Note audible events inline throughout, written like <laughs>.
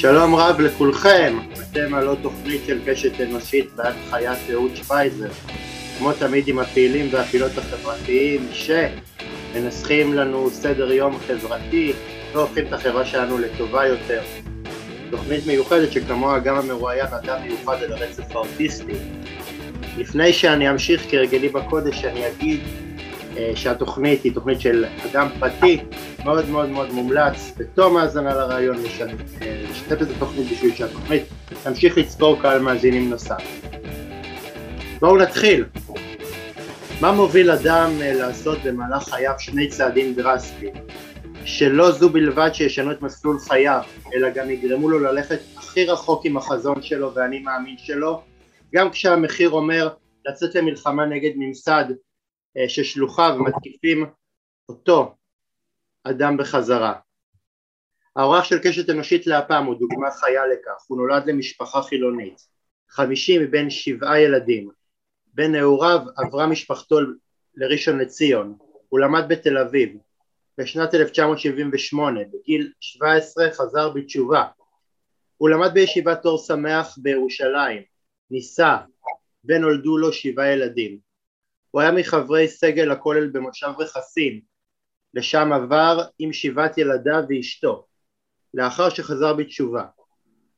שלום רב לכולכם, אתם עוד תוכנית של קשת אנושית בהנחיית אהוד שפייזר, כמו תמיד עם הפעילים והפעילות החברתיים שמנסחים לנו סדר יום חברתי והופכים את החברה שלנו לטובה יותר. תוכנית מיוחדת שכמוה גם המרואיין אדם מיוחד על הרצף האוטיסטי. לפני שאני אמשיך כהרגלי בקודש אני אגיד אה, שהתוכנית היא תוכנית של אדם פרטי מאוד מאוד מאוד מומלץ בתום האזנה לרעיון אה, לשתף את התוכנית בשביל שהתוכנית תמשיך לצבור קהל מאזינים נוסף. בואו נתחיל. מה מוביל אדם אה, לעשות במהלך חייו שני צעדים דרסטיים? שלא זו בלבד שישנו את מסלול חייו, אלא גם יגרמו לו ללכת הכי רחוק עם החזון שלו ואני מאמין שלו, גם כשהמחיר אומר לצאת למלחמה נגד ממסד אה, ששלוחיו מתקיפים אותו אדם בחזרה. האורח של קשת אנושית להפעם הוא דוגמה חיה לכך, הוא נולד למשפחה חילונית, חמישי מבין שבעה ילדים, בין נעוריו עברה משפחתו לראשון לציון, הוא למד בתל אביב, בשנת 1978, בגיל 17 חזר בתשובה, הוא למד בישיבת אור שמח בירושלים, נישא, ונולדו לו שבעה ילדים. הוא היה מחברי סגל הכולל במושב רכסים, לשם עבר עם שבעת ילדיו ואשתו, לאחר שחזר בתשובה.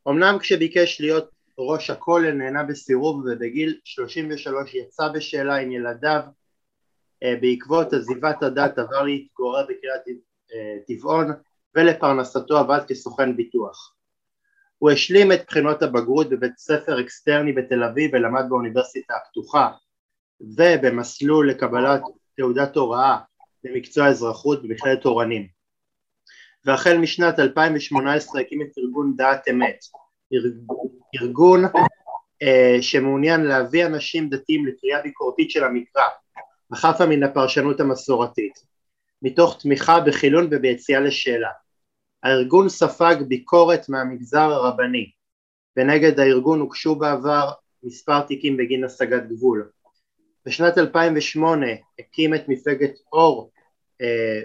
אמנם כשביקש להיות ראש הכולל נהנה בסירוב ובגיל 33 יצא בשאלה עם ילדיו אה, בעקבות עזיבת הדת עבר להתגורר בקריית אה, טבעון ולפרנסתו עבד כסוכן ביטוח. הוא השלים את בחינות הבגרות בבית ספר אקסטרני בתל אביב ולמד באוניברסיטה הפתוחה ובמסלול לקבלת תעודת הוראה במקצוע אזרחות במכללת אורנים והחל משנת 2018 הקים את ארגון דעת אמת. ארגון אה, שמעוניין להביא אנשים דתיים לקריאה ביקורתית של המקרא החפה מן הפרשנות המסורתית מתוך תמיכה בחילון וביציאה לשאלה. הארגון ספג ביקורת מהמגזר הרבני. ונגד הארגון הוגשו בעבר מספר תיקים בגין השגת גבול. בשנת 2008 הקים את מפלגת אור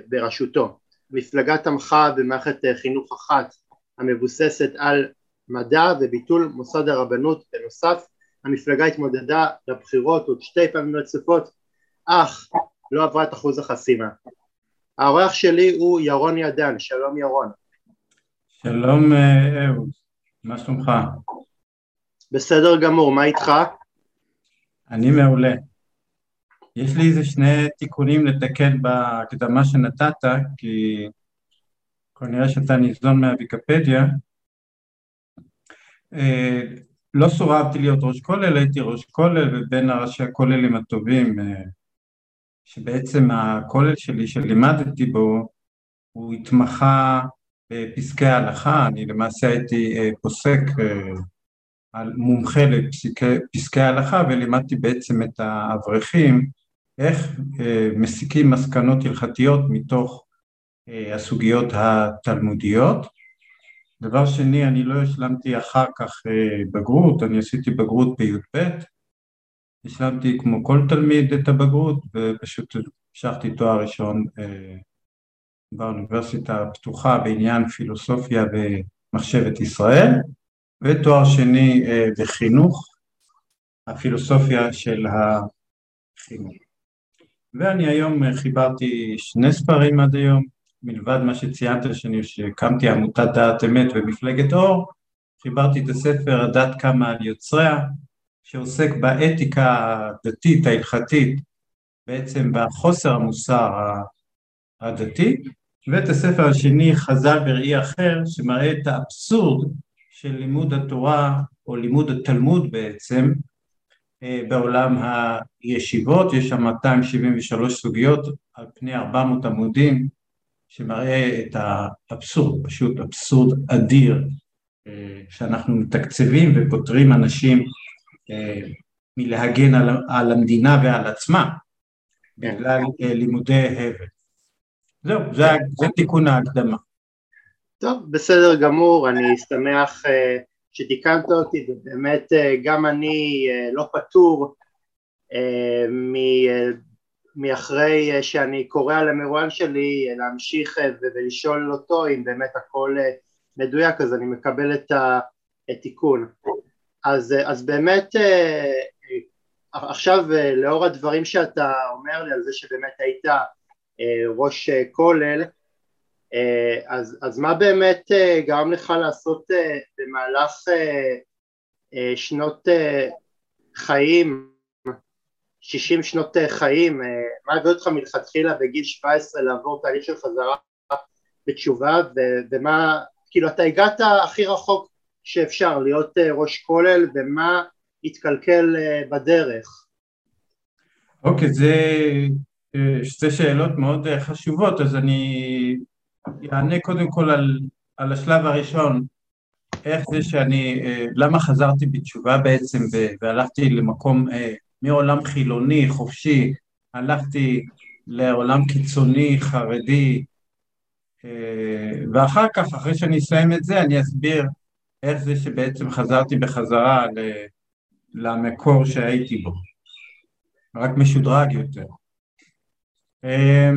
בראשותו. מפלגה תמכה במערכת אה, חינוך אחת המבוססת על מדע וביטול מוסד הרבנות בנוסף המפלגה התמודדה לבחירות עוד שתי פעמים רצופות אך לא עברה את אחוז החסימה. האורח שלי הוא ירון ידן, שלום ירון. שלום אה, אהוד, מה שלומך? בסדר גמור, מה איתך? אני מעולה. יש לי איזה שני תיקונים לתקן בהקדמה שנתת, כי כנראה שאתה ניזון מהוויקיפדיה. אה, לא סורבתי להיות ראש כולל, הייתי ראש כולל ובין ראשי הכוללים הטובים, אה, שבעצם הכולל שלי שלימדתי בו, הוא התמחה בפסקי ההלכה, אני למעשה הייתי אה, פוסק מומחה לפסקי ההלכה ולימדתי בעצם את האברכים איך אה, מסיקים מסקנות הלכתיות מתוך אה, הסוגיות התלמודיות. דבר שני, אני לא השלמתי אחר כך אה, בגרות, אני עשיתי בגרות בי"ב, השלמתי כמו כל תלמיד את הבגרות ופשוט המשכתי תואר ראשון באוניברסיטה הפתוחה בעניין פילוסופיה ומחשבת ישראל ותואר שני בחינוך, הפילוסופיה של החינוך. ואני היום אה, חיברתי שני ספרים עד היום, מלבד מה שציינת שאני שהקמתי עמותת דעת אמת ומפלגת אור, חיברתי את הספר הדת קמה על יוצריה, שעוסק באתיקה הדתית ההלכתית, בעצם בחוסר המוסר הדתי, ואת הספר השני חז"ל בראי אחר, שמראה את האבסורד של לימוד התורה, או לימוד התלמוד בעצם, בעולם הישיבות, יש שם 273 סוגיות על פני 400 עמודים שמראה את האבסורד, פשוט אבסורד אדיר אה, שאנחנו מתקצבים ופותרים אנשים אה, מלהגן על, על המדינה ועל עצמה בגלל לימודי הבל. זהו, זה, זה תיקון ההקדמה. טוב, בסדר גמור, אני שמח שתיקנת אותי ובאמת אה, גם אני אה, לא פטור אה, מאחרי שאני קורא על המרואיין שלי להמשיך ולשאול אותו אם באמת הכל מדויק אז אני מקבל את התיקון. אז, אז באמת עכשיו לאור הדברים שאתה אומר לי על זה שבאמת היית ראש כולל אז, אז מה באמת גרם לך לעשות במהלך שנות חיים 60 שנות אה, חיים, אה, מה הביא אותך מלכתחילה בגיל 17 לעבור תהליך של חזרה בתשובה ומה, כאילו אתה הגעת הכי רחוק שאפשר להיות אה, ראש כולל ומה התקלקל בדרך? אוקיי, okay, זה שתי שאלות מאוד חשובות אז אני אענה קודם כל על, על השלב הראשון איך זה שאני, למה חזרתי בתשובה בעצם והלכתי למקום מעולם חילוני, חופשי, הלכתי לעולם קיצוני, חרדי, אה, ואחר כך, אחרי שאני אסיים את זה, אני אסביר איך זה שבעצם חזרתי בחזרה למקור שהייתי בו, רק משודרג יותר. אה,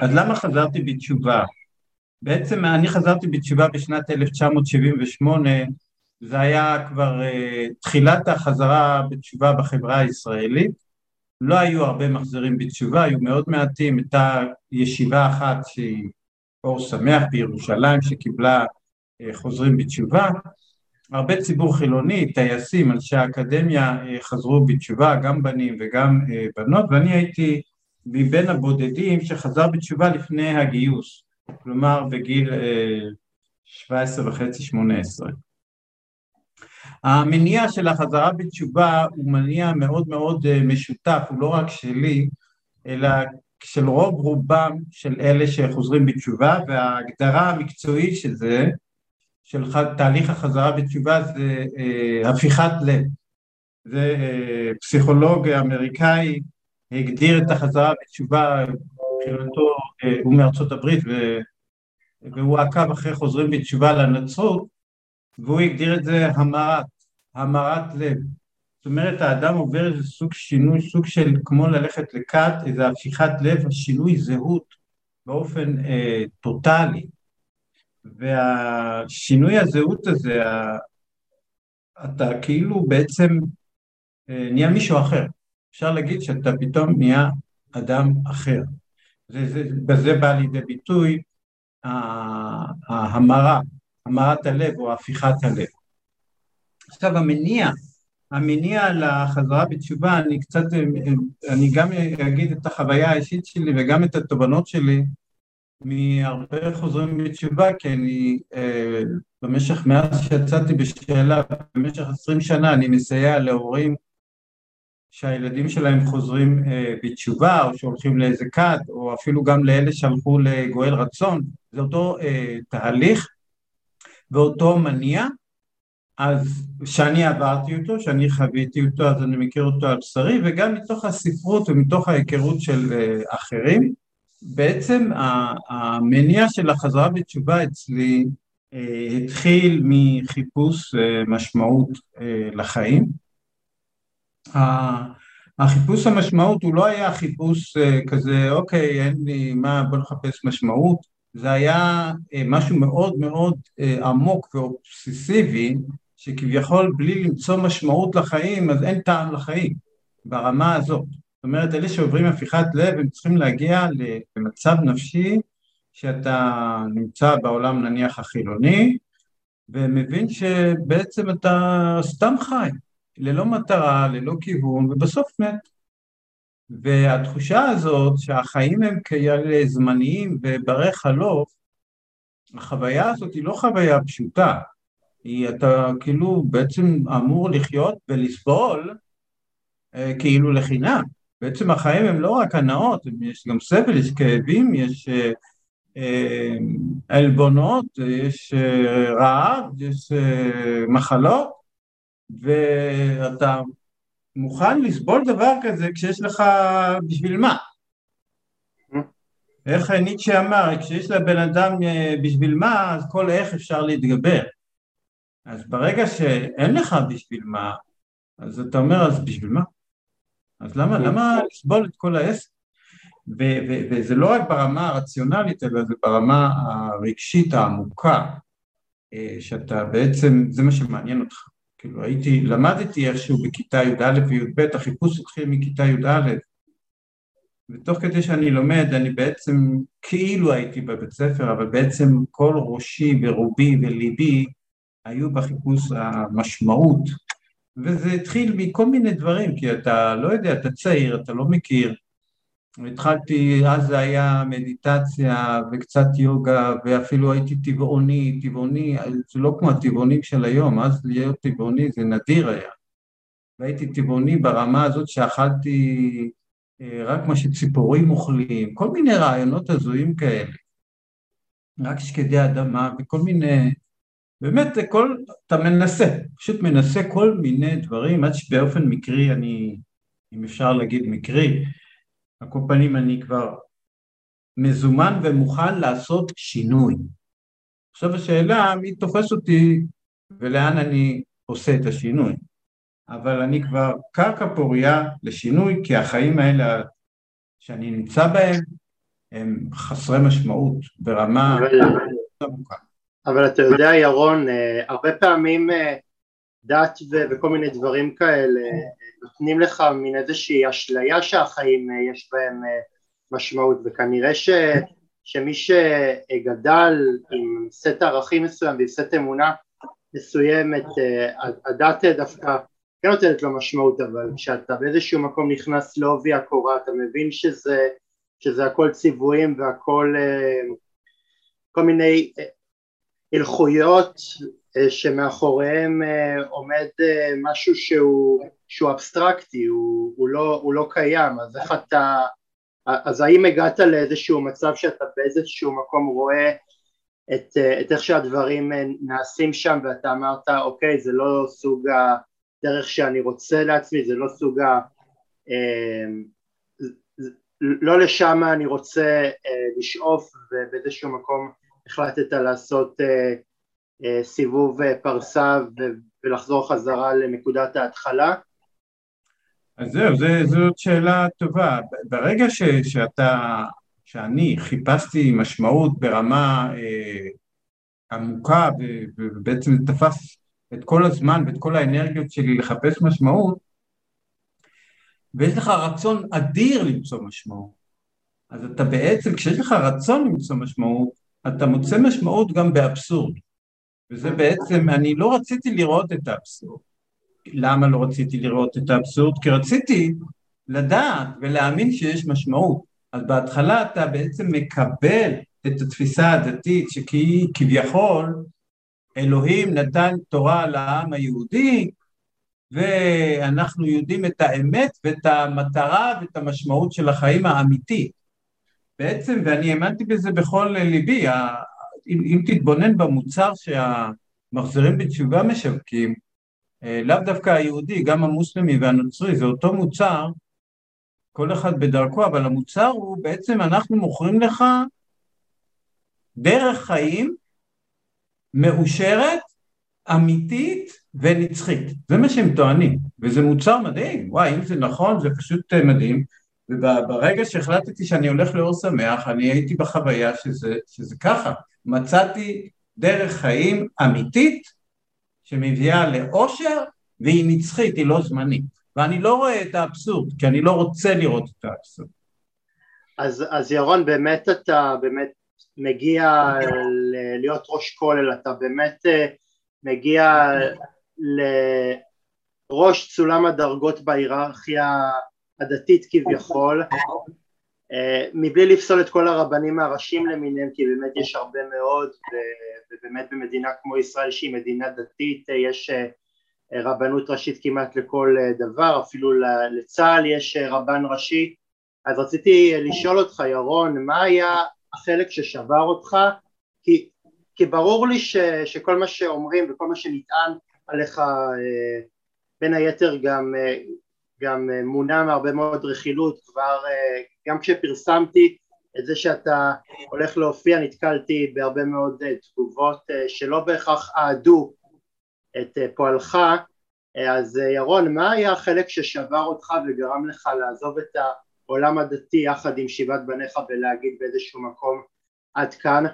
אז למה חזרתי בתשובה? בעצם אני חזרתי בתשובה בשנת 1978 זה היה כבר uh, תחילת החזרה בתשובה בחברה הישראלית, לא היו הרבה מחזירים בתשובה, היו מאוד מעטים, הייתה ישיבה אחת שהיא אור שמח בירושלים שקיבלה uh, חוזרים בתשובה, הרבה ציבור חילוני, טייסים, אנשי האקדמיה uh, חזרו בתשובה, גם בנים וגם uh, בנות, ואני הייתי מבין הבודדים שחזר בתשובה לפני הגיוס, כלומר בגיל uh, 17 וחצי, 18. המניע של החזרה בתשובה הוא מניע מאוד מאוד אה, משותף, הוא לא רק שלי, אלא של רוב רובם של אלה שחוזרים בתשובה, וההגדרה המקצועית של זה, של תהליך החזרה בתשובה זה אה, הפיכת לב. זה אה, פסיכולוג אמריקאי הגדיר את החזרה בתשובה, מבחינתו אה, הוא מארצות הברית והוא עקב אחרי חוזרים בתשובה לנצרות והוא הגדיר את זה המרת, המרת לב. זאת אומרת, האדם עובר איזה סוג שינוי, סוג של כמו ללכת לכת, איזה הפיכת לב, שינוי זהות באופן אה, טוטאלי. והשינוי הזהות הזה, אתה כאילו בעצם אה, נהיה מישהו אחר. אפשר להגיד שאתה פתאום נהיה אדם אחר. זה, זה, בזה בא לידי ביטוי ההמרה, המרת הלב או הפיכת הלב. עכשיו המניע, המניע לחזרה בתשובה, אני קצת, אני גם אגיד את החוויה האישית שלי וגם את התובנות שלי מהרבה חוזרים בתשובה, כי אני אה, במשך, מאז שיצאתי בשאלה, במשך עשרים שנה אני מסייע להורים שהילדים שלהם חוזרים אה, בתשובה, או שהולכים לאיזה כת, או אפילו גם לאלה שהלכו לגואל רצון, זה אותו אה, תהליך ואותו מניע, אז שאני עברתי אותו, שאני חוויתי אותו, אז אני מכיר אותו על בשרי, וגם מתוך הספרות ומתוך ההיכרות של אה, אחרים, בעצם המניע של החזרה בתשובה אצלי אה, התחיל מחיפוש אה, משמעות לחיים. החיפוש המשמעות הוא לא היה חיפוש כזה, אוקיי, אין לי מה, בוא נחפש משמעות, זה היה אה, משהו מאוד מאוד אה, עמוק ואובססיבי, שכביכול בלי למצוא משמעות לחיים, אז אין טעם לחיים, ברמה הזאת. זאת אומרת, אלה שעוברים הפיכת לב, הם צריכים להגיע למצב נפשי שאתה נמצא בעולם נניח החילוני, ומבין שבעצם אתה סתם חי, ללא מטרה, ללא כיוון, ובסוף מת. והתחושה הזאת שהחיים הם כאלה זמניים וברי חלוף, החוויה הזאת היא לא חוויה פשוטה, היא אתה כאילו בעצם אמור לחיות ולסבול אה, כאילו לחינם. בעצם החיים הם לא רק הנאות, יש גם סבל, יש כאבים, יש אה, אה, עלבונות, יש אה, רעב, יש אה, מחלות, ואתה מוכן לסבול דבר כזה כשיש לך בשביל מה? איך ניטשה אמר, כשיש לבן אדם אה, בשביל מה, אז כל איך אפשר להתגבר. אז ברגע שאין לך בשביל מה, אז אתה אומר, אז בשביל מה? אז למה, למה לסבול את כל העסק? וזה לא רק ברמה הרציונלית, אלא זה ברמה הרגשית העמוקה. שאתה בעצם, זה מה שמעניין אותך. כאילו הייתי, למדתי איכשהו בכיתה י"א וי"ב, החיפוש התחיל מכיתה י"א, ותוך כדי שאני לומד אני בעצם כאילו הייתי בבית ספר, אבל בעצם כל ראשי ורובי וליבי היו בחיפוש המשמעות, וזה התחיל מכל מיני דברים, כי אתה לא יודע, אתה צעיר, אתה לא מכיר. התחלתי, אז זה היה מדיטציה וקצת יוגה, ואפילו הייתי טבעוני, טבעוני, זה לא כמו הטבעונים של היום, אז להיות טבעוני זה נדיר היה. והייתי טבעוני ברמה הזאת שאכלתי אה, רק מה שציפורים אוכלים, כל מיני רעיונות הזויים כאלה. רק שקדי אדמה וכל מיני, באמת כל, אתה מנסה, פשוט מנסה כל מיני דברים עד שבאופן מקרי אני, אם אפשר להגיד מקרי, על כל פנים אני כבר מזומן ומוכן לעשות שינוי. עכשיו השאלה מי תופס אותי ולאן אני עושה את השינוי. אבל אני כבר קרקע פוריה לשינוי, כי החיים האלה שאני נמצא בהם הם חסרי משמעות ברמה עמוקה. אבל אתה יודע ירון, אה, הרבה פעמים אה, דת וכל מיני דברים כאלה נותנים לך מין איזושהי אשליה שהחיים אה, יש בהם משמעות וכנראה ש, שמי שגדל עם סט ערכים מסוים ועם סט אמונה מסוימת, הדת דווקא כן נותנת לו משמעות אבל כשאתה באיזשהו מקום נכנס לעובי הקורה אתה מבין שזה, שזה הכל ציוויים והכל אה, כל מיני אה, הלכויות אה, שמאחוריהם עומד משהו שהוא, שהוא אבסטרקטי, הוא, הוא, לא, הוא לא קיים, אז איך אתה, אז האם הגעת לאיזשהו מצב שאתה באיזשהו מקום רואה את, את איך שהדברים נעשים שם ואתה אמרת אוקיי זה לא סוג ה... דרך שאני רוצה לעצמי, זה לא סוג ה... אה, לא לשם אני רוצה אה, לשאוף ובאיזשהו מקום החלטת לעשות אה, סיבוב פרסה ולחזור חזרה לנקודת ההתחלה? אז זהו, זה, זאת שאלה טובה. ברגע ש, שאתה, שאני חיפשתי משמעות ברמה אה, עמוקה ובעצם תפס את כל הזמן ואת כל האנרגיות שלי לחפש משמעות, ויש לך רצון אדיר למצוא משמעות. אז אתה בעצם, כשיש לך רצון למצוא משמעות, אתה מוצא משמעות גם באבסורד. וזה בעצם, אני לא רציתי לראות את האבסורד. למה לא רציתי לראות את האבסורד? כי רציתי לדעת ולהאמין שיש משמעות. אז בהתחלה אתה בעצם מקבל את התפיסה הדתית שכביכול אלוהים נתן תורה לעם היהודי ואנחנו יודעים את האמת ואת המטרה ואת המשמעות של החיים האמיתי. בעצם, ואני האמנתי בזה בכל ליבי, אם, אם תתבונן במוצר שהמחזירים בתשובה משווקים, אה, לאו דווקא היהודי, גם המוסלמי והנוצרי, זה אותו מוצר, כל אחד בדרכו, אבל המוצר הוא בעצם אנחנו מוכרים לך דרך חיים מאושרת, אמיתית ונצחית. זה מה שהם טוענים, וזה מוצר מדהים, וואי, אם זה נכון, זה פשוט אה, מדהים. וברגע שהחלטתי שאני הולך לאור שמח, אני הייתי בחוויה שזה, שזה ככה. מצאתי דרך חיים אמיתית שמביאה לאושר והיא נצחית, היא לא זמנית. ואני לא רואה את האבסורד, כי אני לא רוצה לראות את האבסורד. אז, אז ירון, באמת אתה באמת מגיע להיות ראש כולל, אתה באמת אה, מגיע לראש סולם הדרגות בהיררכיה הדתית כביכול, אה, מבלי לפסול את כל הרבנים הראשיים למיניהם, כי באמת יש הרבה מאוד, ובאמת במדינה כמו ישראל שהיא מדינה דתית, אה, יש רבנות ראשית כמעט לכל דבר, אפילו לצה"ל יש רבן ראשי, אז רציתי לשאול אותך ירון, מה היה החלק ששבר אותך, כי, כי ברור לי ש, שכל מה שאומרים וכל מה שנטען עליך אה, בין היתר גם, אה, גם אה, מונע מהרבה מאוד רכילות, כבר גם כשפרסמתי את זה שאתה הולך להופיע נתקלתי בהרבה מאוד תגובות שלא בהכרח אהדו את פועלך אז ירון מה היה החלק ששבר אותך וגרם לך לעזוב את. העולם הדתי יחד עם שבעת בניך ולהגיד באיזשהו מקום עד כאן?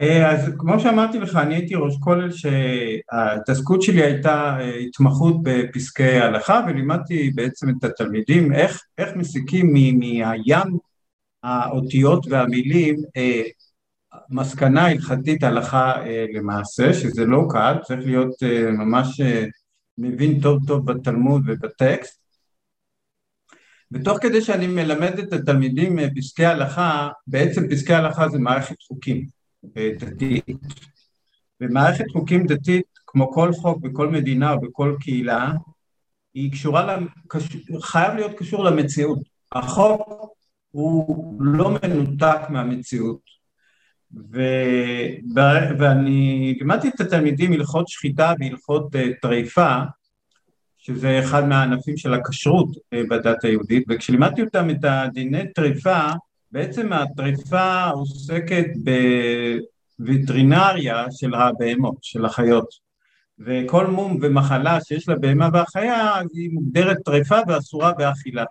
אה, אז כמו שאמרתי לך, אני הייתי ראש כולל שההתעסקות שלי הייתה אה, התמחות בפסקי הלכה ולימדתי בעצם את התלמידים איך, איך מסיקים מהים האותיות והמילים אה, מסקנה הלכתית הלכה למעשה, שזה לא קל, צריך להיות ממש מבין טוב טוב בתלמוד ובטקסט. ותוך כדי שאני מלמד את התלמידים פסקי הלכה, בעצם פסקי הלכה זה מערכת חוקים דתית. ומערכת חוקים דתית, כמו כל חוק בכל מדינה או בכל קהילה, היא קשורה, חייב להיות קשור למציאות. החוק הוא לא מנותק מהמציאות. ו... ואני לימדתי את התלמידים הלכות שחיטה והלכות uh, טריפה, שזה אחד מהענפים של הכשרות uh, בדת היהודית, וכשלימדתי אותם את הדיני טריפה, בעצם הטריפה עוסקת בווטרינריה של הבהמות, של החיות. וכל מום ומחלה שיש לבהמה והחיה היא מוגדרת טריפה ואסורה באכילה.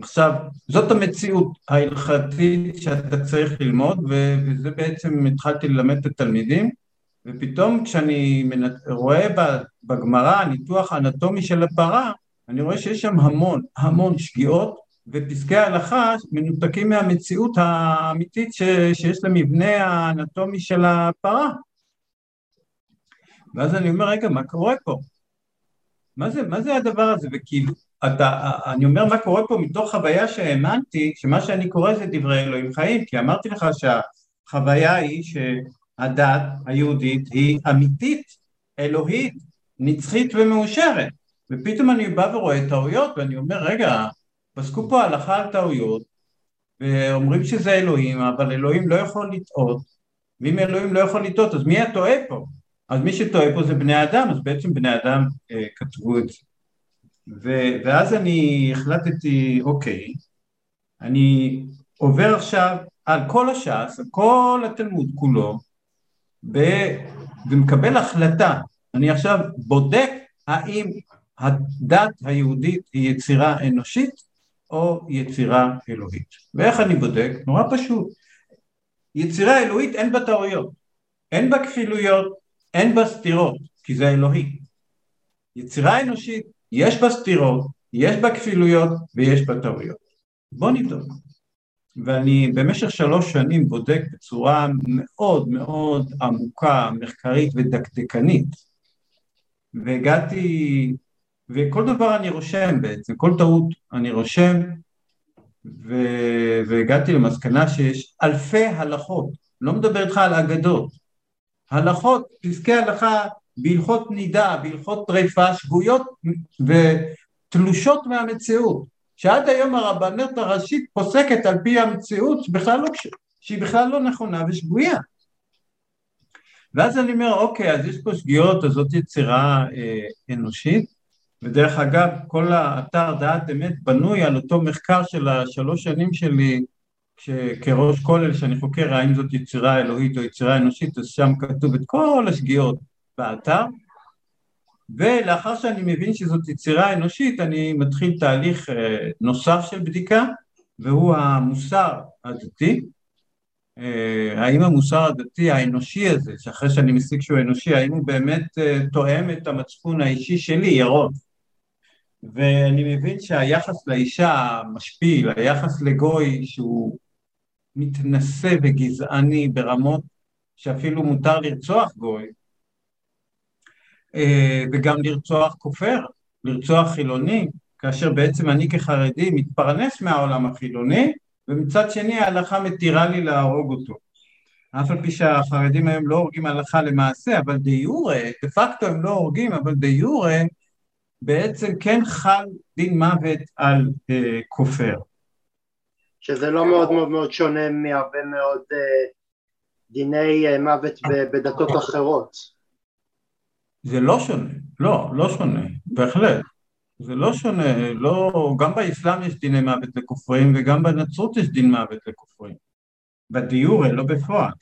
עכשיו זאת המציאות ההלכתית שאתה צריך ללמוד וזה בעצם התחלתי ללמד את התלמידים. ופתאום כשאני רואה בגמרא ניתוח אנטומי של הפרה אני רואה שיש שם המון המון שגיאות ופסקי ההלכה מנותקים מהמציאות האמיתית ש, שיש למבנה האנטומי של הפרה. ואז אני אומר, רגע, מה קורה פה? מה זה, מה זה הדבר הזה? וכאילו, אתה, אני אומר מה קורה פה מתוך חוויה שהאמנתי, שמה שאני קורא זה דברי אלוהים חיים, כי אמרתי לך שהחוויה היא שהדת היהודית היא אמיתית, אלוהית, נצחית ומאושרת. ופתאום אני בא ורואה טעויות ואני אומר, רגע, פסקו פה הלכה על טעויות, ואומרים שזה אלוהים, אבל אלוהים לא יכול לטעות, ואם אלוהים לא יכול לטעות, אז מי הטועה פה? אז מי שטועה פה זה בני אדם, אז בעצם בני אדם אה, כתבו את זה. ו- ואז אני החלטתי, אוקיי, אני עובר עכשיו על כל הש"ס, על כל התלמוד כולו, ב- ומקבל החלטה. אני עכשיו בודק האם הדת היהודית היא יצירה אנושית או יצירה אלוהית. ואיך אני בודק? נורא פשוט. יצירה אלוהית אין בה טעויות, אין בה כפילויות, אין בה סתירות, כי זה אלוהי. יצירה אנושית, יש בה סתירות, יש בה כפילויות ויש בה טעויות. בוא נבדוק. ואני במשך שלוש שנים בודק בצורה מאוד מאוד עמוקה, מחקרית ודקדקנית, והגעתי וכל דבר אני רושם בעצם, כל טעות אני רושם, ו... והגעתי למסקנה שיש אלפי הלכות, לא מדבר איתך על אגדות, הלכות, פסקי הלכה בהלכות נידה, בהלכות טריפה, שגויות ותלושות מהמציאות, שעד היום הרבנות הראשית פוסקת על פי המציאות שבכלל לא, שהיא בכלל לא נכונה ושגויה. ואז אני אומר, אוקיי, אז יש פה שגיאות, אז זאת יצירה אה, אנושית, ודרך אגב, כל האתר דעת אמת בנוי על אותו מחקר של השלוש שנים שלי כראש כולל, שאני חוקר האם זאת יצירה אלוהית או יצירה אנושית, אז שם כתוב את כל השגיאות באתר, ולאחר שאני מבין שזאת יצירה אנושית, אני מתחיל תהליך אה, נוסף של בדיקה, והוא המוסר הדתי. אה, האם המוסר הדתי האנושי הזה, שאחרי שאני מסיק שהוא אנושי, האם הוא באמת אה, תואם את המצפון האישי שלי, ירון? ואני מבין שהיחס לאישה משפיל, היחס לגוי שהוא מתנשא וגזעני ברמות שאפילו מותר לרצוח גוי, אה, וגם לרצוח כופר, לרצוח חילוני, כאשר בעצם אני כחרדי מתפרנס מהעולם החילוני, ומצד שני ההלכה מתירה לי להרוג אותו. אף על פי שהחרדים היום לא הורגים הלכה למעשה, אבל דה יורה, דה פקטו הם לא הורגים, אבל דה יורה בעצם כן חל דין מוות על אה, כופר. שזה לא מאוד מאוד מאוד שונה מהרבה מאוד אה, דיני אה, מוות בדתות אחרות. זה לא שונה, לא, לא שונה, בהחלט. זה לא שונה, לא, גם באסלאם יש דיני מוות לכופרים וגם בנצרות יש דין מוות לכופרים. בדיור, לא בפועל.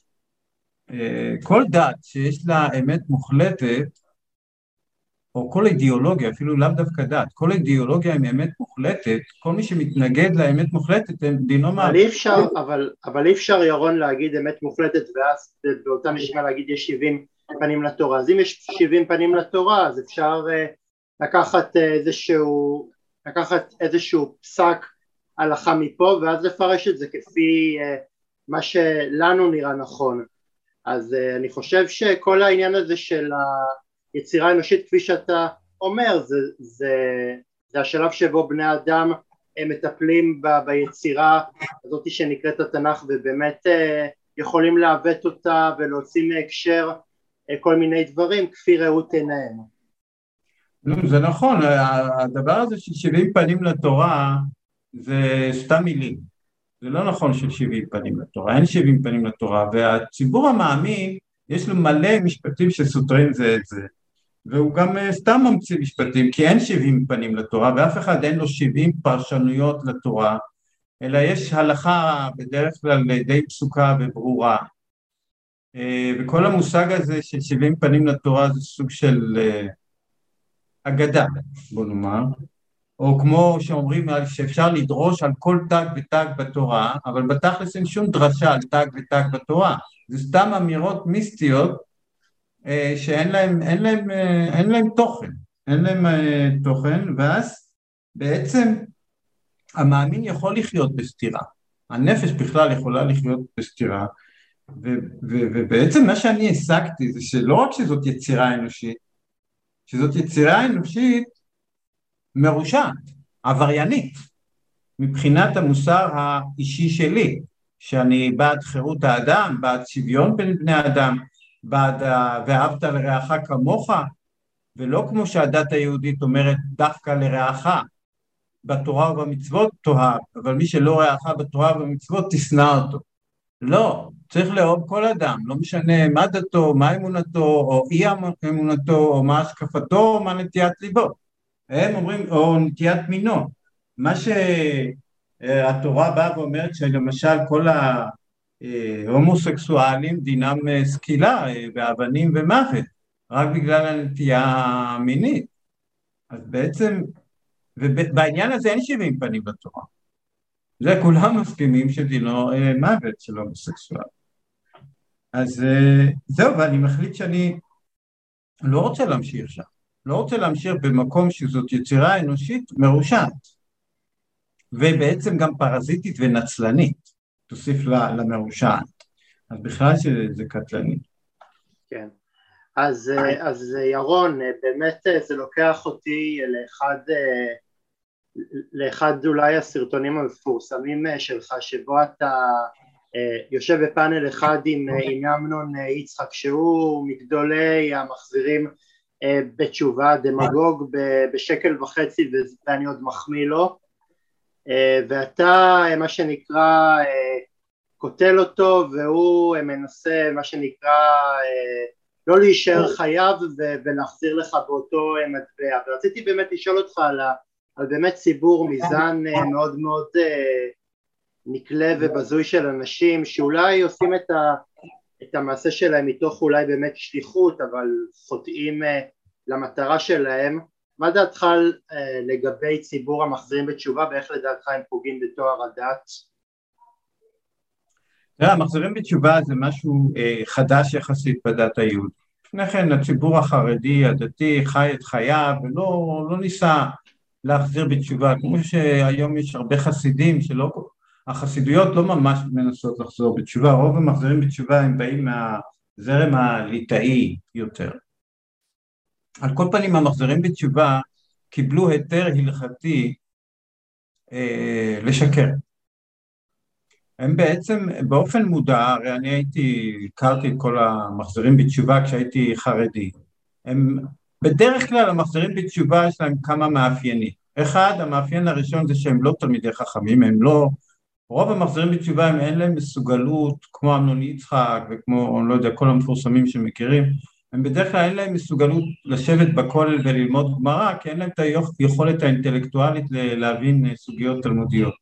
אה, כל דת שיש לה אמת מוחלטת, או כל אידיאולוגיה, אפילו לאו דווקא דת, כל אידיאולוגיה עם אמת מוחלטת, כל מי שמתנגד לאמת מוחלטת, דינו מה... אבל אי אפשר, אבל, אבל אי אפשר ירון להגיד אמת מוחלטת ואז באותה נשימה להגיד יש 70 פנים לתורה, אז אם יש 70 פנים לתורה אז אפשר uh, לקחת איזשהו, לקחת איזשהו פסק הלכה מפה ואז לפרש את זה כפי uh, מה שלנו נראה נכון, אז uh, אני חושב שכל העניין הזה של ה... יצירה אנושית כפי שאתה אומר זה, זה, זה השלב שבו בני אדם הם מטפלים ב, ביצירה הזאת שנקראת התנ"ך ובאמת אה, יכולים לעוות אותה ולהוציא מהקשר אה, כל מיני דברים כפי ראות עיניהם. זה נכון, הדבר הזה של שבעים פנים לתורה זה סתם מילים, זה לא נכון של שבעים פנים לתורה, אין שבעים פנים לתורה והציבור המאמין יש לו מלא משפטים שסותרים זה את זה והוא גם אה, סתם ממציא משפטים, כי אין שבעים פנים לתורה, ואף אחד אין לו שבעים פרשנויות לתורה, אלא יש הלכה בדרך כלל די פסוקה וברורה. אה, וכל המושג הזה של שבעים פנים לתורה זה סוג של אה, אגדה, בוא נאמר, או כמו שאומרים שאפשר לדרוש על כל תג ותג בתורה, אבל בתכלס אין שום דרשה על תג ותג בתורה, זה סתם אמירות מיסטיות שאין להם, אין להם, אה, אין להם תוכן, אין להם אה, תוכן, ואז בעצם המאמין יכול לחיות בסתירה, הנפש בכלל יכולה לחיות בסתירה, ובעצם מה שאני השגתי זה שלא רק שזאת יצירה אנושית, שזאת יצירה אנושית מרושעת, עבריינית, מבחינת המוסר האישי שלי, שאני בעד חירות האדם, בעד שוויון בין בני אדם, בעד ואהבת לרעך כמוך, ולא כמו שהדת היהודית אומרת דווקא לרעך, בתורה ובמצוות תאהב, אבל מי שלא רעך בתורה ובמצוות תשנא אותו. לא, צריך לאהוב כל אדם, לא משנה מה דתו, מה אמונתו, או אי אמונתו, או מה השקפתו, או מה נטיית ליבו. הם אומרים, או נטיית מינו. מה שהתורה באה ואומרת שלמשל כל ה... אה, הומוסקסואלים דינם אה, סקילה אה, ואבנים ומוות רק בגלל הנטייה המינית. אז בעצם ובעניין הזה אין שבעים פנים בתורה. זה כולם מסכימים שדינו מוות של הומוסקסואל. אז זהו ואני מחליט שאני לא רוצה להמשיך שם. לא רוצה להמשיך במקום שזאת יצירה אנושית מרושעת. ובעצם גם פרזיטית ונצלנית תוסיף למרושעת, אז בכלל שזה קטלני. כן, אז, אז ירון, באמת זה לוקח אותי לאחד, לאחד אולי הסרטונים המפורסמים שלך, שבו אתה יושב בפאנל אחד עם, עם אמנון יצחק, שהוא מגדולי המחזירים בתשובה, דמגוג בשקל וחצי ואני עוד מחמיא לו, ואתה מה שנקרא קוטל אותו והוא מנסה מה שנקרא לא להישאר חייב ולהחזיר לך באותו מטבע. ורציתי באמת לשאול אותך על, על באמת ציבור מזן מאוד מאוד נקלה ובזוי של אנשים שאולי עושים את, ה, את המעשה שלהם מתוך אולי באמת שליחות אבל חוטאים למטרה שלהם מה דעתך לגבי ציבור המחזירים בתשובה ואיך לדעתך הם פוגעים בתואר הדת? תראה, המחזירים בתשובה זה משהו אה, חדש יחסית בדת היהודית. לפני כן הציבור החרדי, הדתי, חי את חייו ולא לא ניסה להחזיר בתשובה, כמו שהיום יש הרבה חסידים שלא, החסידויות לא ממש מנסות לחזור בתשובה, רוב המחזירים בתשובה הם באים מהזרם הליטאי יותר. על כל פנים המחזירים בתשובה קיבלו היתר הלכתי אה, לשקר. הם בעצם באופן מודע, הרי אני הייתי, הכרתי את כל המחזירים בתשובה כשהייתי חרדי, הם בדרך כלל המחזירים בתשובה יש להם כמה מאפיינים. אחד, המאפיין הראשון זה שהם לא תלמידי חכמים, הם לא, רוב המחזירים בתשובה הם אין להם מסוגלות כמו אמנון יצחק וכמו, אני לא יודע, כל המפורסמים שמכירים, הם בדרך כלל אין להם מסוגלות לשבת בכולל וללמוד גמרא, כי אין להם את היכולת האינטלקטואלית להבין סוגיות תלמודיות.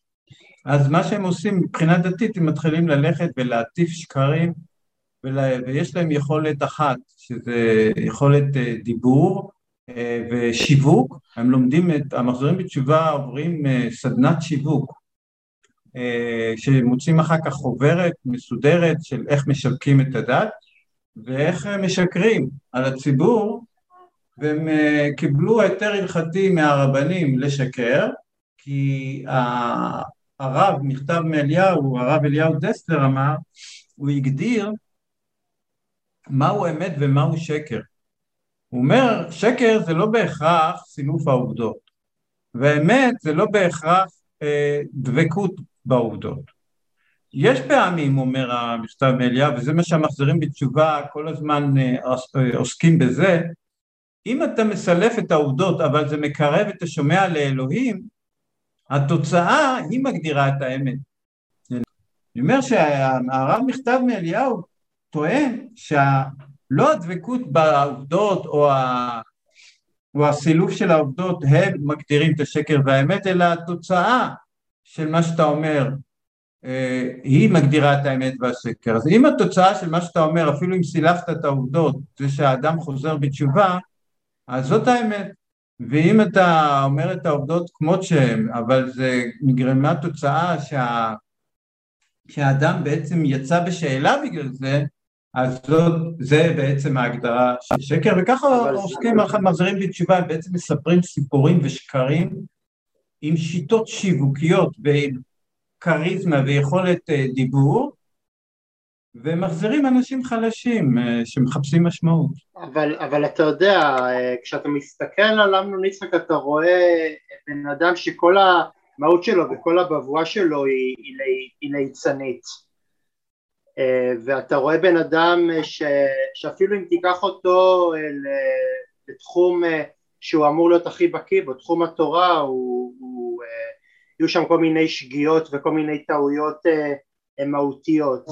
אז מה שהם עושים מבחינה דתית, הם מתחילים ללכת ולהטיף שקרים, ולה, ויש להם יכולת אחת, שזה יכולת uh, דיבור, ושיווק, הם לומדים את, המחזורים בתשובה עוברים סדנת שיווק שמוצאים אחר כך חוברת מסודרת של איך משווקים את הדת ואיך משקרים על הציבור והם קיבלו היתר הלכתי מהרבנים לשקר כי הרב, מכתב מאליהו, הרב אליהו דסלר אמר, הוא הגדיר מהו אמת ומהו שקר. הוא אומר, שקר זה לא בהכרח סילוף העובדות, והאמת זה לא בהכרח אה, דבקות בעובדות. יש פעמים, אומר המכתב מאליהו, וזה מה שהמחזירים בתשובה כל הזמן אה, אה, עוסקים בזה, אם אתה מסלף את העובדות אבל זה מקרב את השומע לאלוהים, התוצאה היא מגדירה את האמת. אני אומר שהרב מכתב מאליהו טוען שלא הדבקות בעובדות או, ה... או הסילוף של העובדות הם מגדירים את השקר והאמת, אלא התוצאה של מה שאתה אומר היא מגדירה את האמת והשקר. אז אם התוצאה של מה שאתה אומר, אפילו אם סילפת את העובדות, זה שהאדם חוזר בתשובה, אז זאת האמת. ואם אתה אומר את העובדות כמות שהן, אבל זה נגרמה תוצאה שה... שהאדם בעצם יצא בשאלה בגלל זה, אז זאת, זה בעצם ההגדרה של שקר, וככה עוסקים, זה... מחזירים בתשובה, הם בעצם מספרים סיפורים ושקרים עם שיטות שיווקיות ועם כריזמה ויכולת אה, דיבור, ומחזירים אנשים חלשים אה, שמחפשים משמעות. אבל, אבל אתה יודע, אה, כשאתה מסתכל על אמנון יצחק אתה רואה בן אדם שכל המהות שלו וכל הבבואה שלו היא, היא, ליצנית. ואתה רואה בן אדם ש, שאפילו אם תיקח אותו לתחום שהוא אמור להיות הכי בקיא בו, תחום התורה, הוא, הוא, יהיו שם כל מיני שגיאות וכל מיני טעויות מהותיות.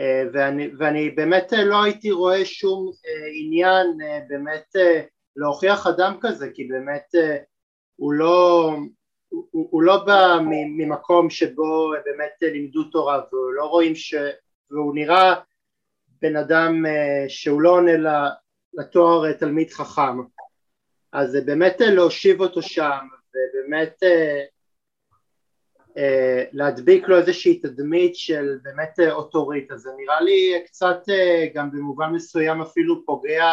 אה, ואני, ואני באמת אה, לא הייתי רואה שום אה, עניין באמת להוכיח אדם כזה כי באמת הוא לא, הוא, הוא לא בא ממקום שבו באמת לימדו תורה ולא רואים ש... והוא נראה בן אדם שהוא לא עונה לתואר תלמיד חכם אז באמת להושיב אותו שם ובאמת אה, להדביק לו איזושהי תדמית של באמת אה, אוטוריטה, זה נראה לי קצת אה, גם במובן מסוים אפילו פוגע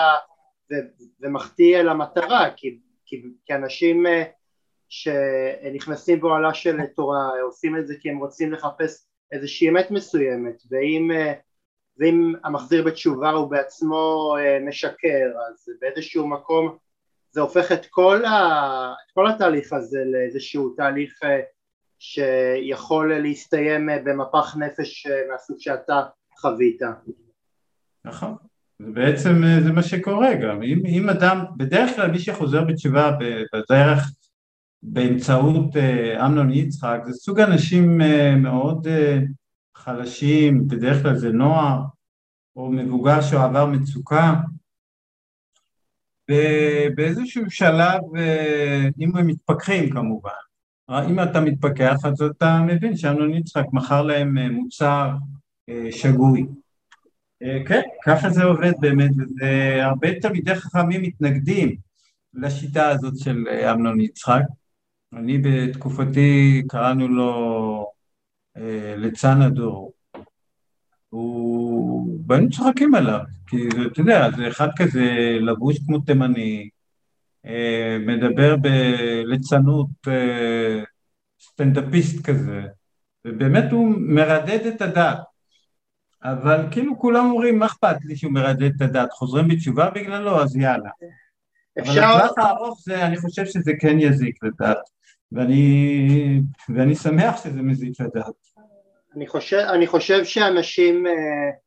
ומחטיא אל המטרה, כי, כי, כי אנשים שנכנסים באוהלה של תורה עושים את זה כי הם רוצים לחפש איזושהי אמת מסוימת, ואם, ואם המחזיר בתשובה הוא בעצמו משקר, אז באיזשהו מקום זה הופך את כל, ה, את כל התהליך הזה לאיזשהו תהליך שיכול להסתיים במפח נפש מהסוג שאתה חווית. נכון, בעצם אה, זה מה שקורה גם, אם, אם אדם, בדרך כלל מי שחוזר בתשובה בדרך באמצעות אה, אמנון יצחק זה סוג אנשים אה, מאוד חלשים, בדרך כלל זה נוער או מבוגר שהוא עבר מצוקה ובאיזשהו שלב, אם הם מתפכחים כמובן, אם אתה מתפכח אז אתה מבין שאמנון יצחק מכר להם אה, מוצר אה, שגוי. אה, כן, ככה זה עובד באמת, והרבה תלמידי חכמים מתנגדים לשיטה הזאת של אמנון יצחק. אני בתקופתי קראנו לו ליצן הדור. הוא... והיינו צוחקים עליו, כי אתה יודע, זה אחד כזה לבוש כמו תימני, אה, מדבר בליצנות אה, סטנדאפיסט כזה, ובאמת הוא מרדד את הדת. אבל כאילו כולם אומרים, מה אכפת לי שהוא מרדד את הדת? חוזרים בתשובה בגללו, אז יאללה. אפשר... אבל לטווח הארוך זה, אני חושב שזה כן יזיק לדת, ואני, ואני שמח שזה מזיק לדת. אני חושב, אני חושב שאנשים... אה...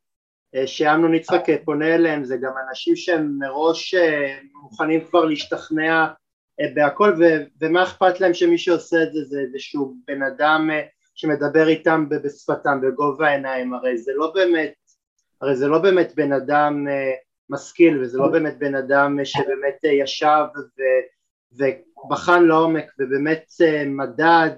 אה, שאמנון יצחק אה, פונה אליהם זה גם אנשים שהם מראש אה, מוכנים כבר להשתכנע בהכל ו- ומה אכפת להם שמי שעושה את זה זה איזשהו בן אדם שמדבר איתם בשפתם בגובה העיניים. הרי זה לא באמת הרי זה לא באמת בן אדם משכיל וזה לא באמת בן אדם שבאמת ישב ו- ובחן לעומק ובאמת מדד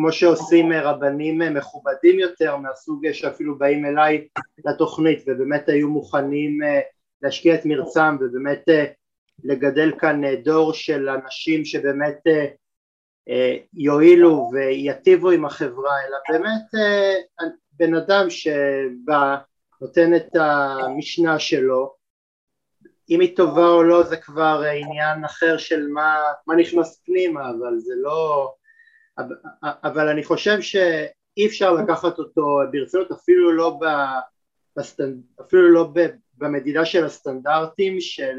כמו שעושים רבנים מכובדים יותר מהסוג שאפילו באים אליי לתוכנית ובאמת היו מוכנים אה, להשקיע את מרצם ובאמת אה, לגדל כאן דור של אנשים שבאמת יועילו ויטיבו עם החברה, אלא באמת בן אדם שבא, נותן את המשנה שלו, אם היא טובה או לא זה כבר עניין אחר של מה, מה נכנס פנימה, אבל זה לא... אבל אני חושב שאי אפשר לקחת אותו ברצינות אפילו לא, ב, בסטנד, אפילו לא ב, במדידה של הסטנדרטים של,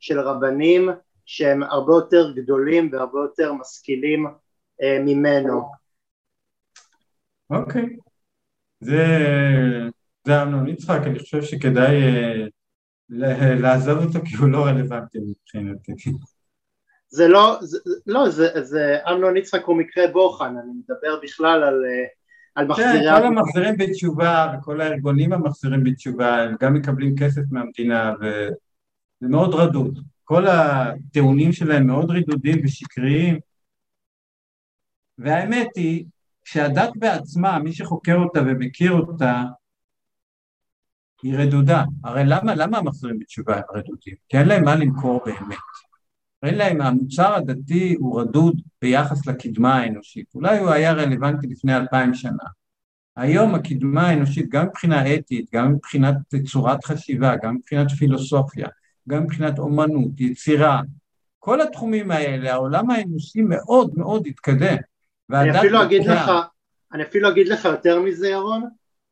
של רבנים שהם הרבה יותר גדולים והרבה יותר משכילים אה, ממנו. אוקיי, okay. זה, זה אמנון יצחק, אני חושב שכדאי אה, לעזוב אותו כי הוא לא רלוונטי מבחינתי. זה לא, זה, לא, זה, זה אמנון יצחק הוא מקרה בוחן, אני מדבר בכלל על, אה, על מחזירי... כן, כל המחזירים בתשובה וכל הארגונים המחזירים בתשובה, הם גם מקבלים כסף מהמדינה וזה מאוד רדוד. כל הטיעונים שלהם מאוד רדודים ושקריים, והאמת היא שהדת בעצמה, מי שחוקר אותה ומכיר אותה, היא רדודה. הרי למה, למה המחזירים בתשובה הם רדודים? כי אין להם מה למכור באמת. אין להם, המוצר הדתי הוא רדוד ביחס לקדמה האנושית. אולי הוא היה רלוונטי לפני אלפיים שנה. היום הקדמה האנושית, גם מבחינה אתית, גם מבחינת צורת חשיבה, גם מבחינת פילוסופיה, גם מבחינת אומנות, יצירה, כל התחומים האלה, העולם האנושי מאוד מאוד התקדם. אני אפילו אגיד לך, אני אפילו אגיד לך יותר מזה ירון,